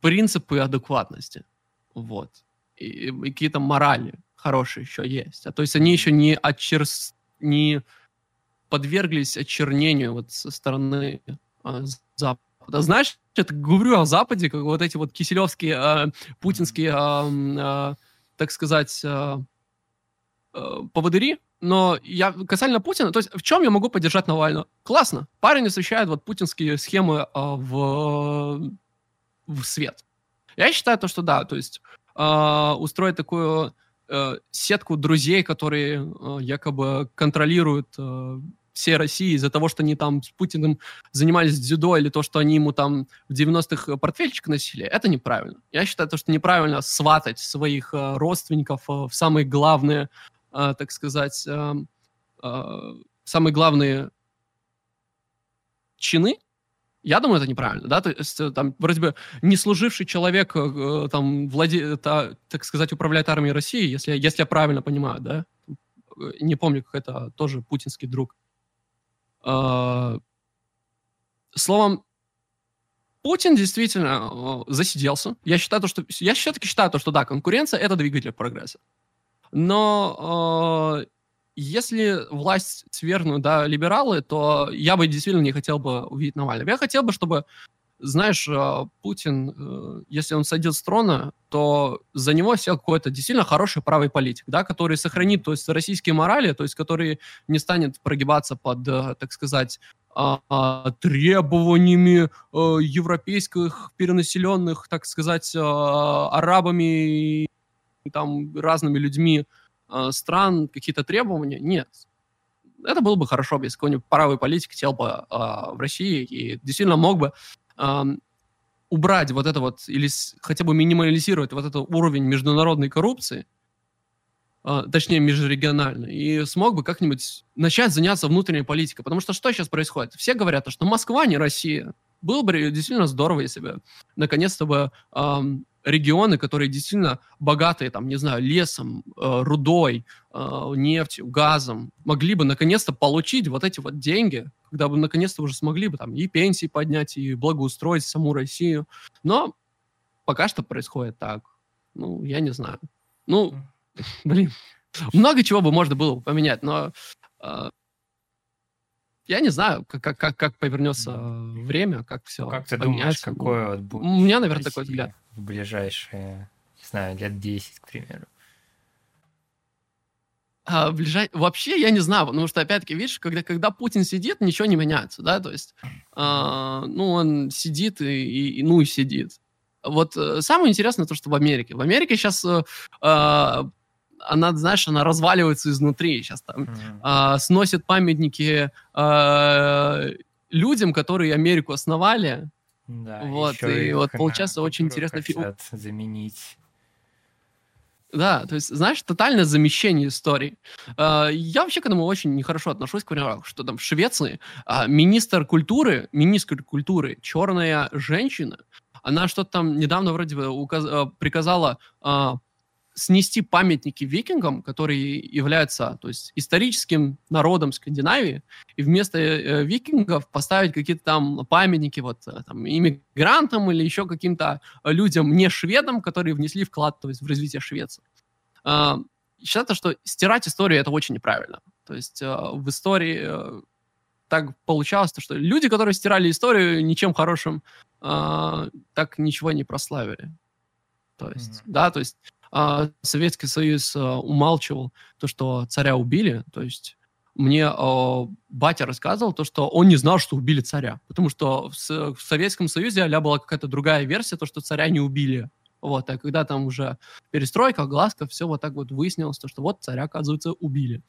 принципы адекватности. Вот. И, и какие-то морали хорошие еще есть. А то есть они еще не, очер... не подверглись очернению вот со стороны а, Запада. Знаешь, я говорю о Западе, как вот эти вот киселевские, а, путинские, а, а, так сказать, а, а, поводыри, но я касательно Путина, то есть в чем я могу поддержать Навального? Классно. Парень освещает вот путинские схемы а, в, в свет. Я считаю то, что да, то есть а, устроить такую а, сетку друзей, которые а, якобы контролируют а, всей России из-за того, что они там с Путиным занимались дзюдо или то, что они ему там в 90-х портфельчик носили, это неправильно. Я считаю, то, что неправильно сватать своих э, родственников э, в самые главные э, так сказать, э, э, самые главные чины, я думаю, это неправильно, да, то есть э, там вроде бы не служивший человек э, там владе, та, так сказать, управляет армией России, если, если я правильно понимаю, да, не помню, как это тоже путинский друг. Э, словом, Путин действительно э, засиделся. Я считаю, то, что я все-таки считаю, то, что да, конкуренция это двигатель прогресса. Но э, если власть свергнут, да, либералы, то я бы действительно не хотел бы увидеть Навального. Я хотел бы, чтобы, знаешь, э, Путин, э, если он садится с трона, то за него сел какой-то действительно хороший правый политик, да, который сохранит, то есть, российские морали, то есть, который не станет прогибаться под, э, так сказать, а, а, требованиями э, европейских перенаселенных, так сказать, арабами там разными людьми стран какие-то требования. Нет. Это было бы хорошо, если какой-нибудь правый политик сел бы э, в России и действительно мог бы убрать вот это вот, или хотя бы минимализировать вот этот уровень международной коррупции, э, точнее, межрегиональной, и смог бы как-нибудь начать заняться внутренней политикой. Потому что что сейчас происходит? Все говорят, что Москва не Россия. Было бы действительно здорово, если бы наконец-то бы эм, регионы, которые действительно богатые, там, не знаю, лесом, э, рудой, э, нефтью, газом, могли бы наконец-то получить вот эти вот деньги, когда бы наконец-то уже смогли бы там и пенсии поднять, и благоустроить саму Россию. Но пока что происходит так. Ну, я не знаю. Ну, блин, много чего бы можно было поменять, но э, я не знаю, как, как, как, повернется время, как все Как ты думаешь, какое вот будет У меня, наверное, такой взгляд. В ближайшие, не знаю, лет 10, к примеру. А, ближай... Вообще, я не знаю, потому что, опять-таки, видишь, когда, когда Путин сидит, ничего не меняется, да, то есть, а, ну, он сидит и, и, ну, и сидит. Вот э, самое интересное то, что в Америке. В Америке сейчас э, а, она, знаешь, она разваливается изнутри. Сейчас там mm-hmm. а, сносят памятники а, людям, которые Америку основали. Да, вот, и вот получается очень интересно. заменить. Да, то есть, знаешь, тотальное замещение истории. Uh, я вообще к этому очень нехорошо отношусь, к примеру, что там в Швеции министр культуры, министр культуры, черная женщина, она что-то там недавно вроде бы указ... приказала снести памятники викингам, которые являются то есть, историческим народом Скандинавии, и вместо э, викингов поставить какие-то там памятники вот, э, там, иммигрантам или еще каким-то людям, не шведам, которые внесли вклад то есть, в развитие Швеции. Э, считается, что стирать историю это очень неправильно. То есть э, в истории э, так получалось, что люди, которые стирали историю, ничем хорошим э, так ничего не прославили. То есть, mm-hmm. да, то есть а, Советский Союз а, умалчивал то, что царя убили, то есть мне э, батя рассказывал то, что он не знал, что убили царя, потому что в, в Советском Союзе а была какая-то другая версия, то, что царя не убили. Вот, а когда там уже перестройка, глазка, все вот так вот выяснилось, то, что вот царя, оказывается, убили.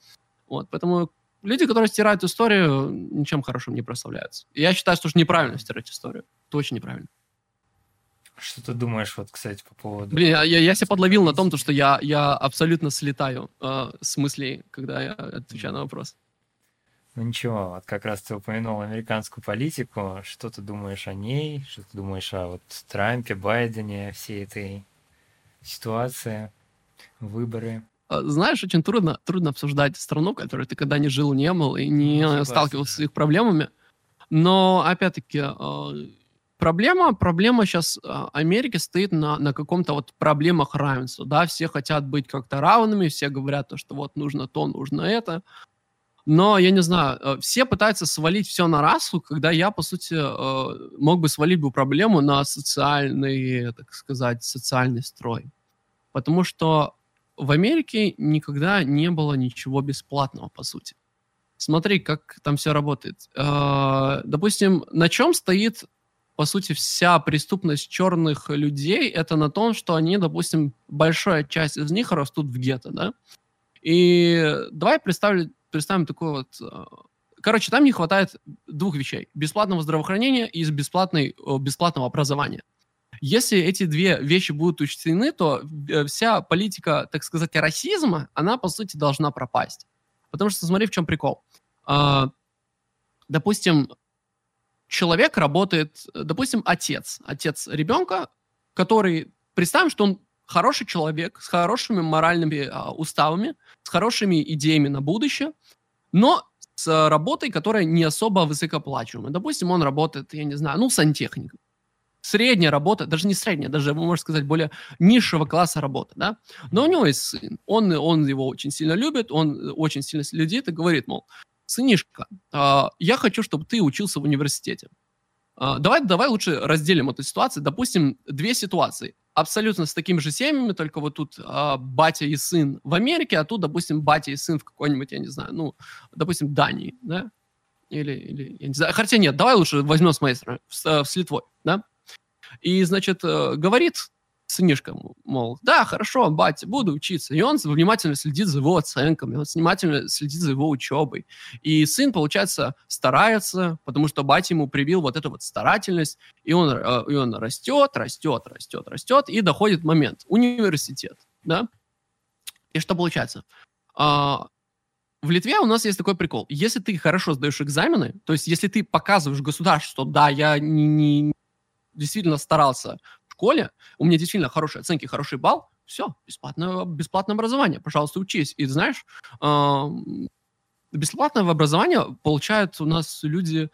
Вот, поэтому люди, которые стирают историю, ничем хорошим не прославляются. Я считаю, что это неправильно стирать историю. Это очень неправильно. Что ты думаешь, вот, кстати, по поводу... Блин, я, я себя подловил на том, то, что я, я абсолютно слетаю э, с мыслей, когда я отвечаю на вопрос. Ну ничего, вот как раз ты упомянул американскую политику. Что ты думаешь о ней? Что ты думаешь о вот Трампе, Байдене, всей этой ситуации, выборы? А, знаешь, очень трудно, трудно обсуждать страну, которой ты когда не жил, не был и не ну, сталкивался да. с их проблемами. Но, опять-таки, а, проблема, проблема сейчас Америки стоит на, на каком-то вот проблемах равенства, да, все хотят быть как-то равными, все говорят то, что вот нужно то, нужно это, но, я не знаю, э, все пытаются свалить все на расу, когда я, по сути, э, мог бы свалить бы проблему на социальный, так сказать, социальный строй. Потому что в Америке никогда не было ничего бесплатного, по сути. Смотри, как там все работает. Э, допустим, на чем стоит, по сути, вся преступность черных людей? Это на том, что они, допустим, большая часть из них растут в гетто, да? И давай представим, представим такой вот... Э, короче, там не хватает двух вещей. Бесплатного здравоохранения и бесплатной, бесплатного образования. Если эти две вещи будут учтены, то э, вся политика, так сказать, расизма, она, по сути, должна пропасть. Потому что смотри, в чем прикол. А, допустим, человек работает, допустим, отец, отец ребенка, который, представим, что он хороший человек с хорошими моральными а, уставами, с хорошими идеями на будущее, но с работой, которая не особо высокооплачиваемая. Допустим, он работает, я не знаю, ну, сантехником. Средняя работа, даже не средняя, даже, можно сказать, более низшего класса работа, да? Но у него есть сын, он, он его очень сильно любит, он очень сильно следит и говорит, мол, сынишка, э, я хочу, чтобы ты учился в университете. Э, давай, давай лучше разделим эту ситуацию. Допустим, две ситуации абсолютно с такими же семьями, только вот тут а, батя и сын в Америке, а тут, допустим, батя и сын в какой-нибудь, я не знаю, ну, допустим, Дании, да? Или, или я не знаю, хотя нет, давай лучше возьмем с моей стороны, с, э, с Литвой, да? И, значит, э, говорит сынишка, мол, да, хорошо, батя, буду учиться. И он внимательно следит за его оценками, он внимательно следит за его учебой. И сын, получается, старается, потому что батя ему привил вот эту вот старательность, и он, э, и он растет, растет, растет, растет, и доходит момент. Университет, да? И что получается? А, в Литве у нас есть такой прикол. Если ты хорошо сдаешь экзамены, то есть если ты показываешь государству, что да, я не, не действительно старался школе, у меня действительно хорошие оценки, хороший балл, все, бесплатное, бесплатное образование, пожалуйста, учись. И знаешь, бесплатное образование получают у нас люди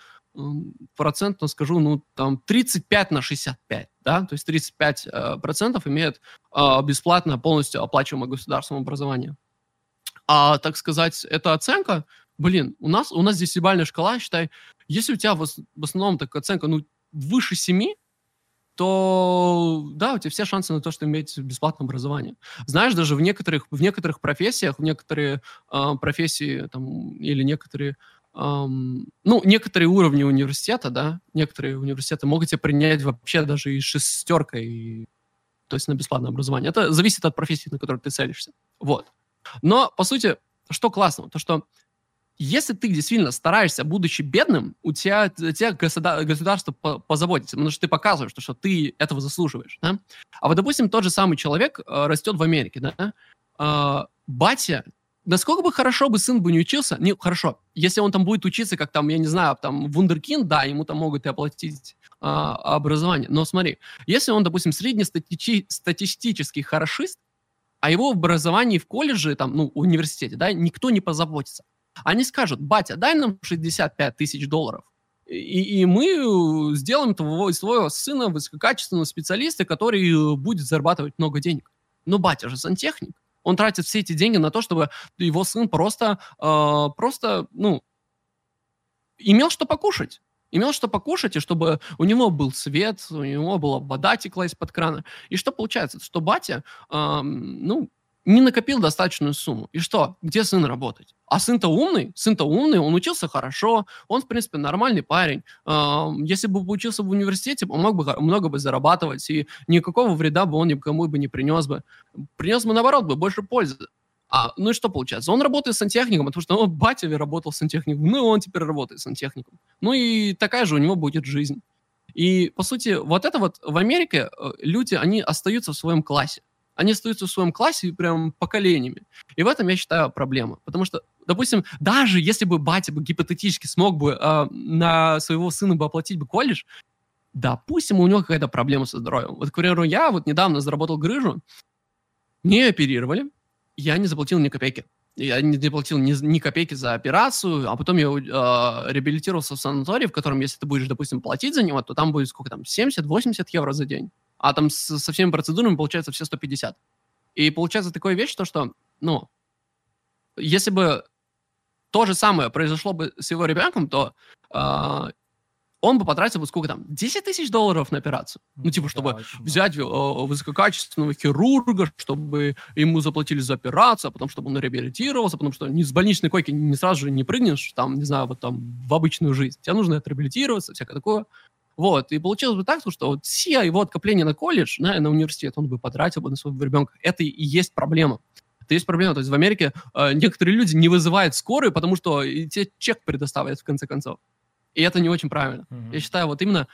процентно скажу, ну, там, 35 на 65, да, то есть 35 э, процентов имеют э, бесплатное, полностью оплачиваемое государством образование. А, так сказать, эта оценка, блин, у нас, у нас десятибальная шкала, считай, если у тебя в, в основном такая оценка, ну, выше 7, то да, у тебя все шансы на то, что иметь бесплатное образование. Знаешь, даже в некоторых, в некоторых профессиях, в некоторые э, профессии там, или некоторые Um, ну, некоторые уровни университета, да, некоторые университеты могут тебя принять вообще даже и шестеркой, то есть на бесплатное образование. Это зависит от профессии, на которую ты целишься. Вот. Но, по сути, что классно, то что если ты действительно стараешься, будучи бедным, у тебя, у тебя государство позаботится, потому что ты показываешь, что, что ты этого заслуживаешь. Да? А вот, допустим, тот же самый человек э, растет в Америке, да? Э, батя, насколько бы хорошо бы сын бы не учился, не, хорошо, если он там будет учиться, как там, я не знаю, там, вундеркин, да, ему там могут и оплатить э, образование, но смотри, если он, допустим, среднестатистический хорошист, а его образование в колледже, там, ну, университете, да, никто не позаботится. Они скажут, батя, дай нам 65 тысяч долларов. И, и мы сделаем твоего, своего сына высококачественного специалиста, который будет зарабатывать много денег. Но батя же сантехник. Он тратит все эти деньги на то, чтобы его сын просто, э, просто, ну, имел что покушать. Имел что покушать, и чтобы у него был свет, у него была вода текла из-под крана. И что получается? Что батя, э, ну, не накопил достаточную сумму. И что? Где сын работать? А сын-то умный, сын-то умный, он учился хорошо, он, в принципе, нормальный парень. Если бы учился в университете, он мог бы много бы зарабатывать, и никакого вреда бы он никому бы не принес бы. Принес бы, наоборот, бы больше пользы. А, ну и что получается? Он работает сантехником, потому что он батя работал сантехником, ну и он теперь работает сантехником. Ну и такая же у него будет жизнь. И, по сути, вот это вот в Америке э, люди, они остаются в своем классе они остаются в своем классе прям поколениями. И в этом я считаю проблема. Потому что, допустим, даже если бы батя бы гипотетически смог бы э, на своего сына бы оплатить бы колледж, допустим, у него какая-то проблема со здоровьем. Вот, к примеру, я вот недавно заработал грыжу, мне оперировали, я не заплатил ни копейки. Я не, не платил ни, ни копейки за операцию, а потом я э, реабилитировался в санатории, в котором, если ты будешь, допустим, платить за него, то там будет сколько там, 70-80 евро за день. А там с, со всеми процедурами получается все 150. И получается такая вещь, то что, ну, если бы то же самое произошло бы с его ребенком, то э, он бы потратил бы сколько там, 10 тысяч долларов на операцию. Ну, типа, чтобы да, взять э, высококачественного хирурга, чтобы ему заплатили за операцию, а потом, чтобы он реабилитировался, потому что не с больничной койки не сразу же не прыгнешь, там, не знаю, вот там в обычную жизнь. Тебе нужно реабилитироваться, всякое такое. Вот, и получилось бы так, что вот все его откопления на колледж, на, на университет, он бы потратил бы на своего ребенка. Это и есть проблема. Это есть проблема. То есть в Америке э, некоторые люди не вызывают скорую, потому что тебе чек предоставят в конце концов. И это не очень правильно. Mm-hmm. Я считаю, вот именно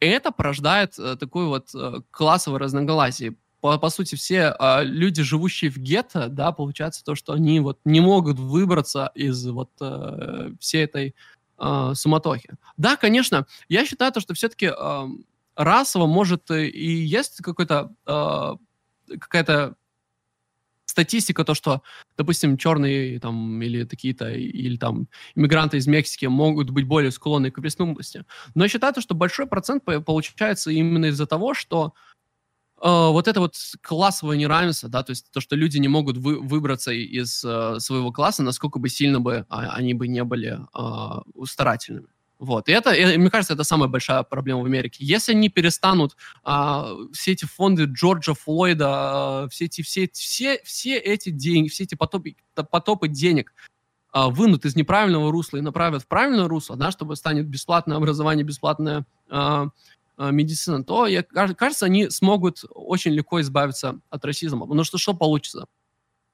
это порождает э, такое вот э, классовое разногласие. По, по сути, все э, люди, живущие в гетто, да, получается то, что они вот не могут выбраться из вот э, всей этой э, суматохи. Да, конечно, я считаю то, что все-таки э, расово может и есть какой-то э, какая-то статистика, то, что, допустим, черные там или такие-то, или там иммигранты из Мексики могут быть более склонны к преступности. Но я считаю, что большой процент получается именно из-за того, что э, вот это вот классовое неравенство, да, то есть то, что люди не могут вы, выбраться из э, своего класса, насколько бы сильно бы а, они бы не были э, старательными. Вот. И это, и, мне кажется, это самая большая проблема в Америке. Если они перестанут а, все эти фонды Джорджа Флойда, а, все, эти, все, все, все эти деньги, все эти потопы, потопы денег а, вынут из неправильного русла и направят в правильное русло, да, чтобы станет бесплатное образование, бесплатная а, а, медицина, то, я, кажется, они смогут очень легко избавиться от расизма. Потому что что получится?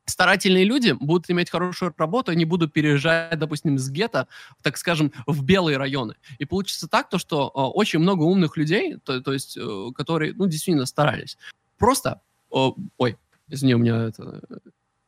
Старательные люди будут иметь хорошую работу, они будут переезжать, допустим, из гетто, так скажем, в белые районы. И получится так, то, что э, очень много умных людей, то, то есть, э, которые, ну, действительно старались, просто, э, ой, извини, у меня это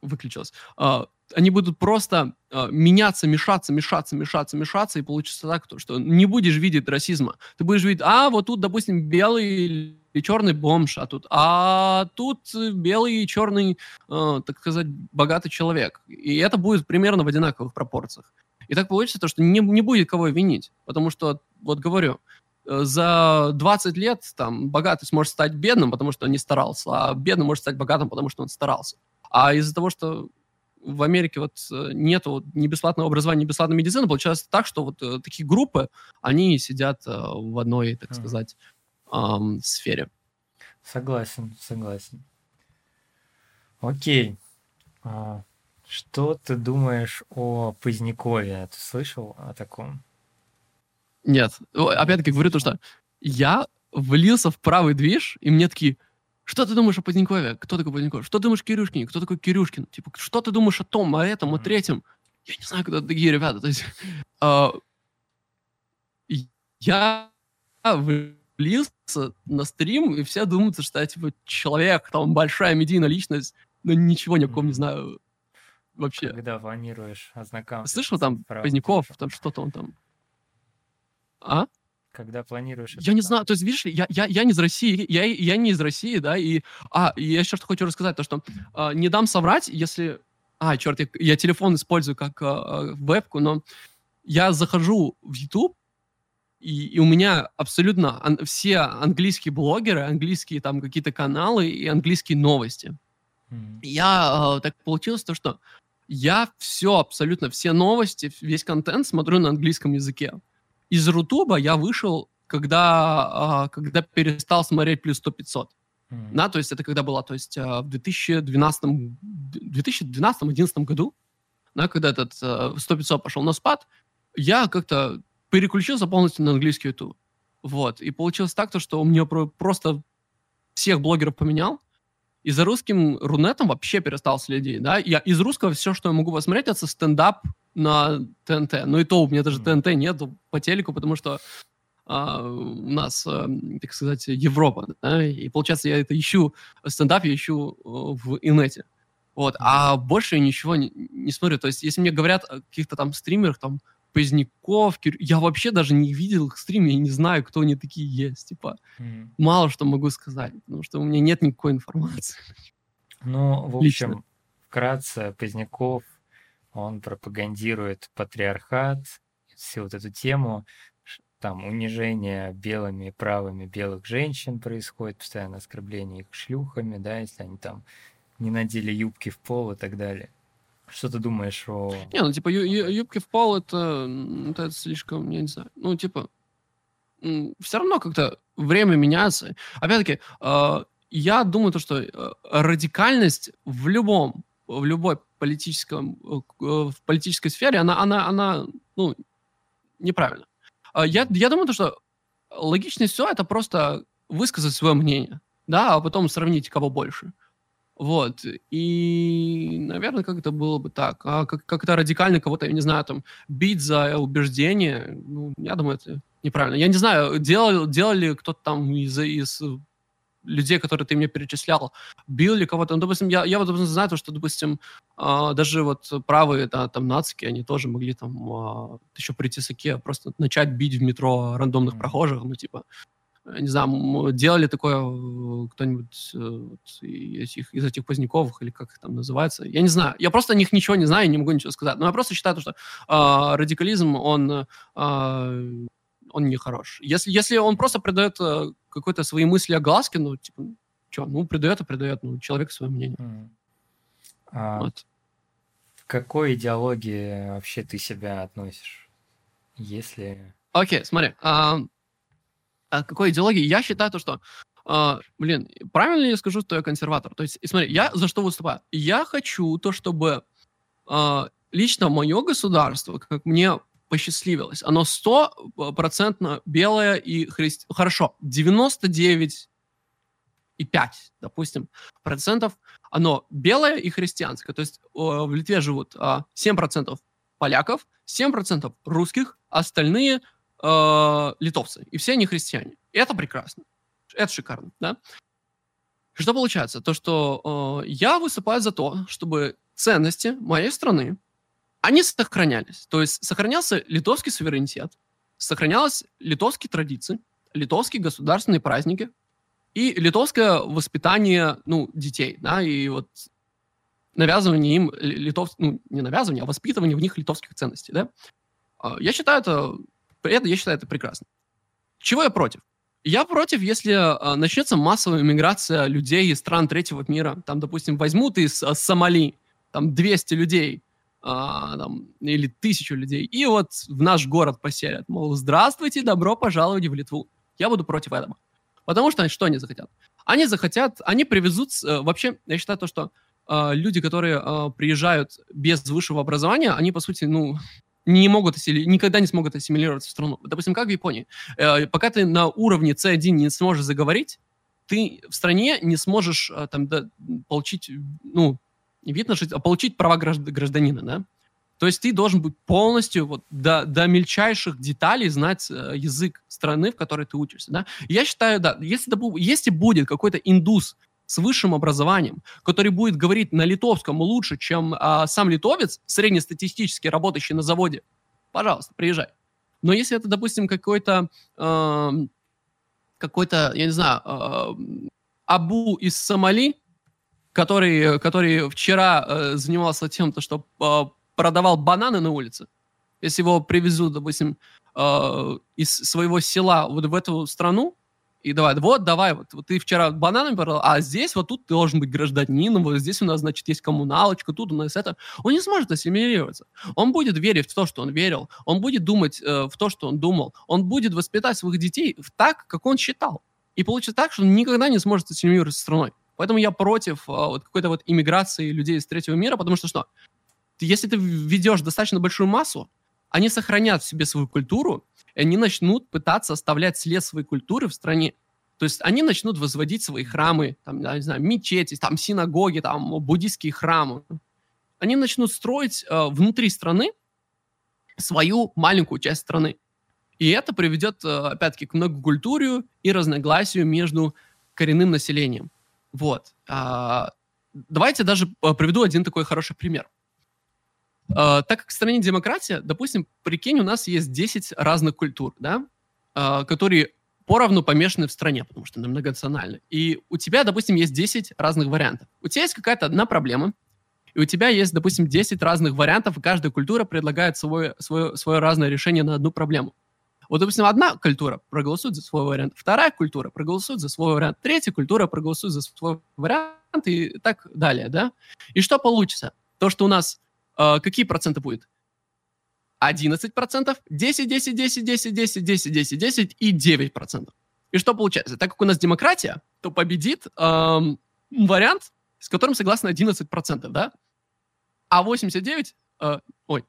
выключилось, э, они будут просто э, меняться, мешаться, мешаться, мешаться, мешаться, и получится так, то, что не будешь видеть расизма. Ты будешь видеть, а, вот тут, допустим, белый и черный бомж, а тут, а тут белый и черный, э, так сказать, богатый человек. И это будет примерно в одинаковых пропорциях. И так получится то, что не, не будет кого винить. Потому что, вот говорю, э, за 20 лет там богатый сможет стать бедным, потому что он не старался, а бедный может стать богатым, потому что он старался. А из-за того, что в Америке вот э, нету ни бесплатного образования, ни бесплатной медицины, получается так, что вот э, такие группы, они сидят в одной, так сказать, эм, сфере. Согласен, согласен. Окей. А, что ты думаешь о Позднякове? Ты слышал о таком? Нет. Опять-таки говорю то, что я влился в правый движ, и мне такие, что ты думаешь о Позднякове? Кто такой Поздняков? Что ты думаешь о Кирюшкине? Кто такой Кирюшкин? Типа, что ты думаешь о том, о этом, о третьем? Я не знаю, кто такие ребята. То есть, э, я влился на стрим, и все думают, что я, типа, человек, там, большая медийная личность, но ничего ни о ком не знаю вообще. Когда планируешь ознакомиться. Слышал там Поздняков, там что-то он там... А? Когда планируешь... Я не знаю, то есть, видишь, я, я, я не из России, я, я не из России, да, и... А, и я еще что хочу рассказать, то, что э, не дам соврать, если... А, черт, я, я телефон использую как э, вебку, но я захожу в YouTube, и, и у меня абсолютно ан- все английские блогеры, английские там какие-то каналы и английские новости. Mm-hmm. Я э, так получилось то, что я все, абсолютно все новости, весь контент смотрю на английском языке. Из Рутуба я вышел, когда, э, когда перестал смотреть плюс 100-500. Mm-hmm. Да, то есть это когда было, то есть э, в 2012, 2012-2011 году, да, когда этот э, 100-500 пошел на спад, я как-то переключился полностью на английский YouTube. Вот. И получилось так, то, что у меня просто всех блогеров поменял, и за русским рунетом вообще перестал следить, да. Я из русского все, что я могу посмотреть, это стендап на ТНТ. Ну и то у меня даже ТНТ нет по телеку, потому что а, у нас, а, так сказать, Европа, да, и получается я это ищу, стендап я ищу э, в инете. Вот, а больше я ничего не, не смотрю. То есть, если мне говорят о каких-то там стримерах, там, Поздняков, Кир... я вообще даже не видел их стрим, я не знаю, кто они такие есть, типа, mm-hmm. мало что могу сказать, потому что у меня нет никакой информации. Ну, в общем, Лично. вкратце, Поздняков он пропагандирует патриархат, всю вот эту тему, там унижение белыми правами белых женщин происходит, постоянно оскорбление их шлюхами, да, если они там не надели юбки в пол и так далее. Что ты думаешь о... Не, ну, типа, ю- ю- юбки в пол, это, это слишком, я не знаю, ну, типа, все равно как-то время меняется. Опять-таки, э, я думаю, то, что э, радикальность в любом, в любой политическом, э, в политической сфере, она, она, она, ну, неправильно. А я, я думаю, то, что логичнее все это просто высказать свое мнение, да, а потом сравнить, кого больше. Вот. И, наверное, как это было бы так. А как, как это радикально кого-то, я не знаю, там, бить за убеждение, ну, я думаю, это неправильно. Я не знаю, делал, делали кто-то там из, из людей, которые ты мне перечислял, бил ли кого-то. Ну, допустим, я, я вот допустим, знаю, то, что, допустим, э, даже вот правые, да, там, нацики, они тоже могли там э, еще при тесаке просто начать бить в метро рандомных mm-hmm. прохожих, ну, типа, не знаю, делали такое э, кто-нибудь э, вот, из, этих, из этих поздняковых, или как их там называется. Я не знаю. Я просто о них ничего не знаю, не могу ничего сказать. Но я просто считаю, что э, радикализм, он, э, он не хорош. Если, если он просто придает э, какой-то свои мысли о глазке, ну, типа, что, ну, придает и придает, ну, человек свое мнение. Mm. А вот. В какой идеологии вообще ты себя относишь? Если... Окей, okay, смотри. А, а какой идеологии? Я считаю то, что Uh, блин, правильно ли я скажу, что я консерватор? То есть, смотри, я за что выступаю? Я хочу то, чтобы uh, лично мое государство, как мне посчастливилось, оно стопроцентно белое и христи... Хорошо, 99 и 5, допустим, процентов, оно белое и христианское. То есть в Литве живут 7% поляков, 7% русских, остальные э, литовцы. И все они христиане. Это прекрасно. Это шикарно, да? Что получается? То, что э, я выступаю за то, чтобы ценности моей страны, они сохранялись. То есть сохранялся литовский суверенитет, сохранялись литовские традиции, литовские государственные праздники и литовское воспитание ну, детей, да, и вот навязывание им литов... ну, не навязывание, а воспитывание в них литовских ценностей, да. А, я считаю это это, я считаю, это прекрасно. Чего я против? Я против, если э, начнется массовая миграция людей из стран третьего мира. Там, допустим, возьмут из э, Сомали там 200 людей э, там, или тысячу людей, и вот в наш город поселят. Мол, здравствуйте, добро пожаловать в Литву. Я буду против этого. Потому что что они захотят? Они захотят, они привезут... Э, вообще, я считаю то, что э, люди, которые э, приезжают без высшего образования, они, по сути, ну, не могут никогда не смогут ассимилироваться в страну. Допустим, как в Японии. Э, пока ты на уровне C1 не сможешь заговорить, ты в стране не сможешь э, там да, получить, ну, вид на а получить права гражданина, да? То есть ты должен быть полностью вот до, до мельчайших деталей знать э, язык страны, в которой ты учишься, да? Я считаю, да, если, если будет какой-то индус, с высшим образованием, который будет говорить на литовском лучше, чем а, сам литовец, среднестатистически работающий на заводе, пожалуйста, приезжай. Но если это, допустим, какой-то, э, какой-то, я не знаю, э, Абу из Сомали, который, который вчера э, занимался тем, то, что э, продавал бананы на улице, если его привезут, допустим, э, из своего села вот в эту страну, и давай, вот, давай, вот, вот ты вчера бананами продал, а здесь вот тут ты должен быть гражданином, вот здесь у нас, значит, есть коммуналочка, тут у нас это. Он не сможет ассимилироваться. Он будет верить в то, что он верил, он будет думать э, в то, что он думал, он будет воспитать своих детей так, как он считал. И получится так, что он никогда не сможет ассимилироваться страной. Поэтому я против э, вот какой-то вот иммиграции людей из третьего мира, потому что что? Если ты ведешь достаточно большую массу, они сохранят в себе свою культуру, и они начнут пытаться оставлять след своей культуры в стране. То есть они начнут возводить свои храмы, там, не знаю, мечети, там, синагоги, там, буддийские храмы. Они начнут строить э, внутри страны свою маленькую часть страны. И это приведет, э, опять-таки, к многокультурию и разногласию между коренным населением. Вот. А, давайте даже э, приведу один такой хороший пример. Uh, так как в стране демократия, допустим, прикинь, у нас есть 10 разных культур, да, uh, которые поровну помешаны в стране, потому что она многонациональна. И у тебя, допустим, есть 10 разных вариантов. У тебя есть какая-то одна проблема, и у тебя есть, допустим, 10 разных вариантов, и каждая культура предлагает свое, свое, свое разное решение на одну проблему. Вот, допустим, одна культура проголосует за свой вариант, вторая культура проголосует за свой вариант, третья культура проголосует за свой вариант и так далее, да? И что получится? То, что у нас э, какие проценты будет? 11 процентов, 10, 10, 10, 10, 10, 10, 10, 10 и 9 процентов. И что получается? Так как у нас демократия, то победит эм, вариант, с которым согласны 11 процентов, да? А 89, э, ой,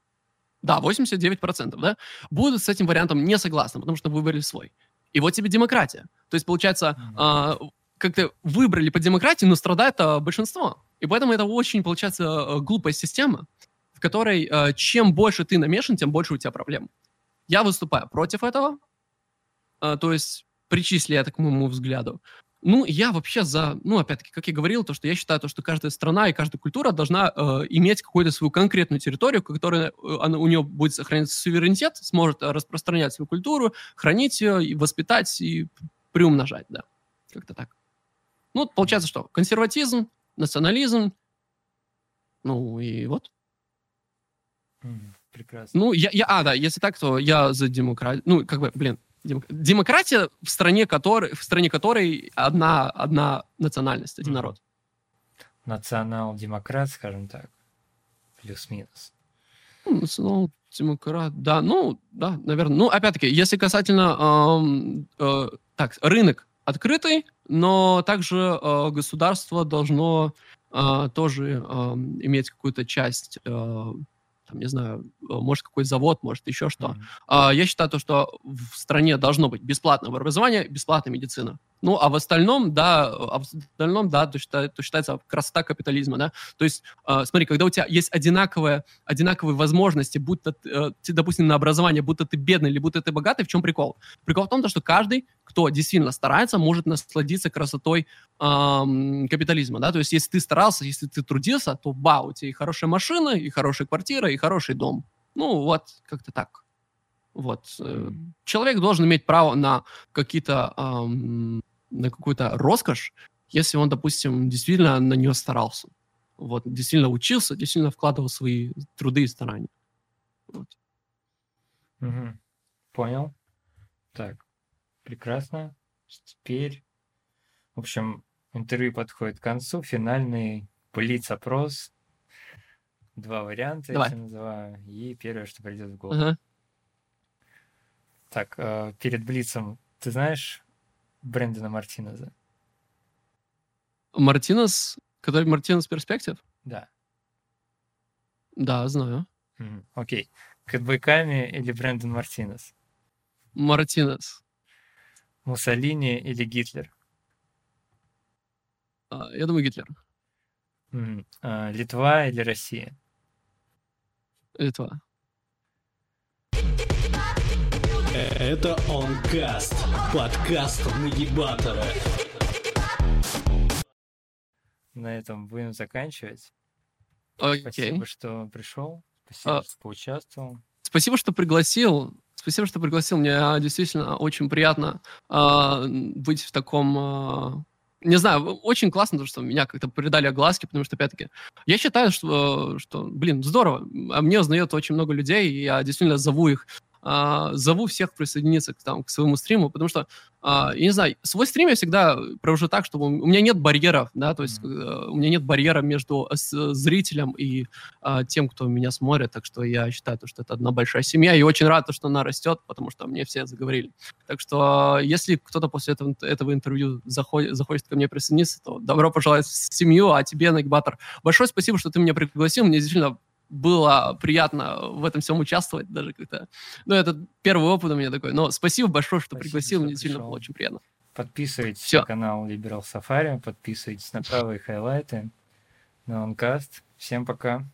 да, 89%, да, будут с этим вариантом не согласны, потому что выбрали свой. И вот тебе демократия. То есть, получается, э, как-то выбрали по демократии, но страдает э, большинство. И поэтому это очень, получается, э, глупая система, в которой э, чем больше ты намешан, тем больше у тебя проблем. Я выступаю против этого, э, то есть причисли это к моему взгляду. Ну, я вообще за, ну, опять-таки, как я говорил, то, что я считаю, то, что каждая страна и каждая культура должна э, иметь какую-то свою конкретную территорию, которая э, она, у нее будет сохранять суверенитет, сможет распространять свою культуру, хранить ее, и воспитать и приумножать, да. Как-то так. Ну, получается что? Консерватизм, национализм, ну и вот. Прекрасно. Ну, я, я, а, да, если так, то я за демократию. Ну, как бы, блин, Демократия в стране которой, в стране которой одна, одна национальность, один народ. Национал-демократ, скажем так. Плюс-минус. Ну, национал-демократ, да, ну, да, наверное. Ну, опять-таки, если касательно, эм, э, так, рынок открытый, но также э, государство должно э, тоже э, иметь какую-то часть э, там, не знаю, э, может, какой завод, может, еще что. Mm-hmm. Я считаю, то, что в стране должно быть бесплатное образование, бесплатная медицина. Ну, а в остальном, да, а в остальном, да, то, считается, то считается красота капитализма, да. То есть, э, смотри, когда у тебя есть одинаковые, одинаковые возможности, будто, э, допустим, на образование, будто ты бедный или будто ты богатый, в чем прикол? Прикол в том, что каждый, кто действительно старается, может насладиться красотой э, капитализма, да. То есть, если ты старался, если ты трудился, то, вау, у тебя и хорошая машина, и хорошая квартира, и хороший дом. Ну, вот, как-то так. Вот. Э, человек должен иметь право на какие-то эм, на какую-то роскошь, если он, допустим, действительно на нее старался. Вот, действительно учился, действительно вкладывал свои труды и старания. Вот. Угу. Понял. Так, прекрасно. Теперь, в общем, интервью подходит к концу. Финальный блиц-опрос. Два варианта, Давай. я называю. И первое, что придет в голову. Ага. Так, э, перед блицем, ты знаешь Брэндона Мартинеза? Мартинес, который Мартинес Перспектив? Да. Да, знаю. Mm, окей. Кэтбэками или Брэндон Мартинес? Мартинес. Муссолини или Гитлер? А, я думаю, Гитлер. Mm, а, Литва или Россия? Литва. Это Онкаст, подкаст нагибатора. На этом будем заканчивать. Окей. Спасибо, что пришел. Спасибо, а... что поучаствовал. Спасибо, что пригласил. Спасибо, что пригласил. Мне а, действительно очень приятно э, быть в таком э, не знаю, очень классно, что меня как-то придали огласки, потому что, опять-таки, я считаю, что, что, блин, здорово. Мне узнает очень много людей, и я действительно зову их а, зову всех присоединиться к, там, к своему стриму, потому что, а, я не знаю, свой стрим я всегда провожу так, чтобы у меня нет барьеров, да, то есть mm-hmm. у меня нет барьера между зрителем и а, тем, кто меня смотрит, так что я считаю, что это одна большая семья, и очень рад, что она растет, потому что мне все заговорили. Так что, если кто-то после этого, этого интервью заходит, захочет ко мне присоединиться, то добро пожаловать в семью, а тебе, Нагбатор, большое спасибо, что ты меня пригласил, мне действительно было приятно в этом всем участвовать, даже как-то. Ну, это первый опыт у меня такой. Но спасибо большое, что спасибо, пригласил, что мне действительно было очень приятно. Подписывайтесь Все. на канал Liberal Safari, подписывайтесь на правые хайлайты, на OnCast. Всем пока.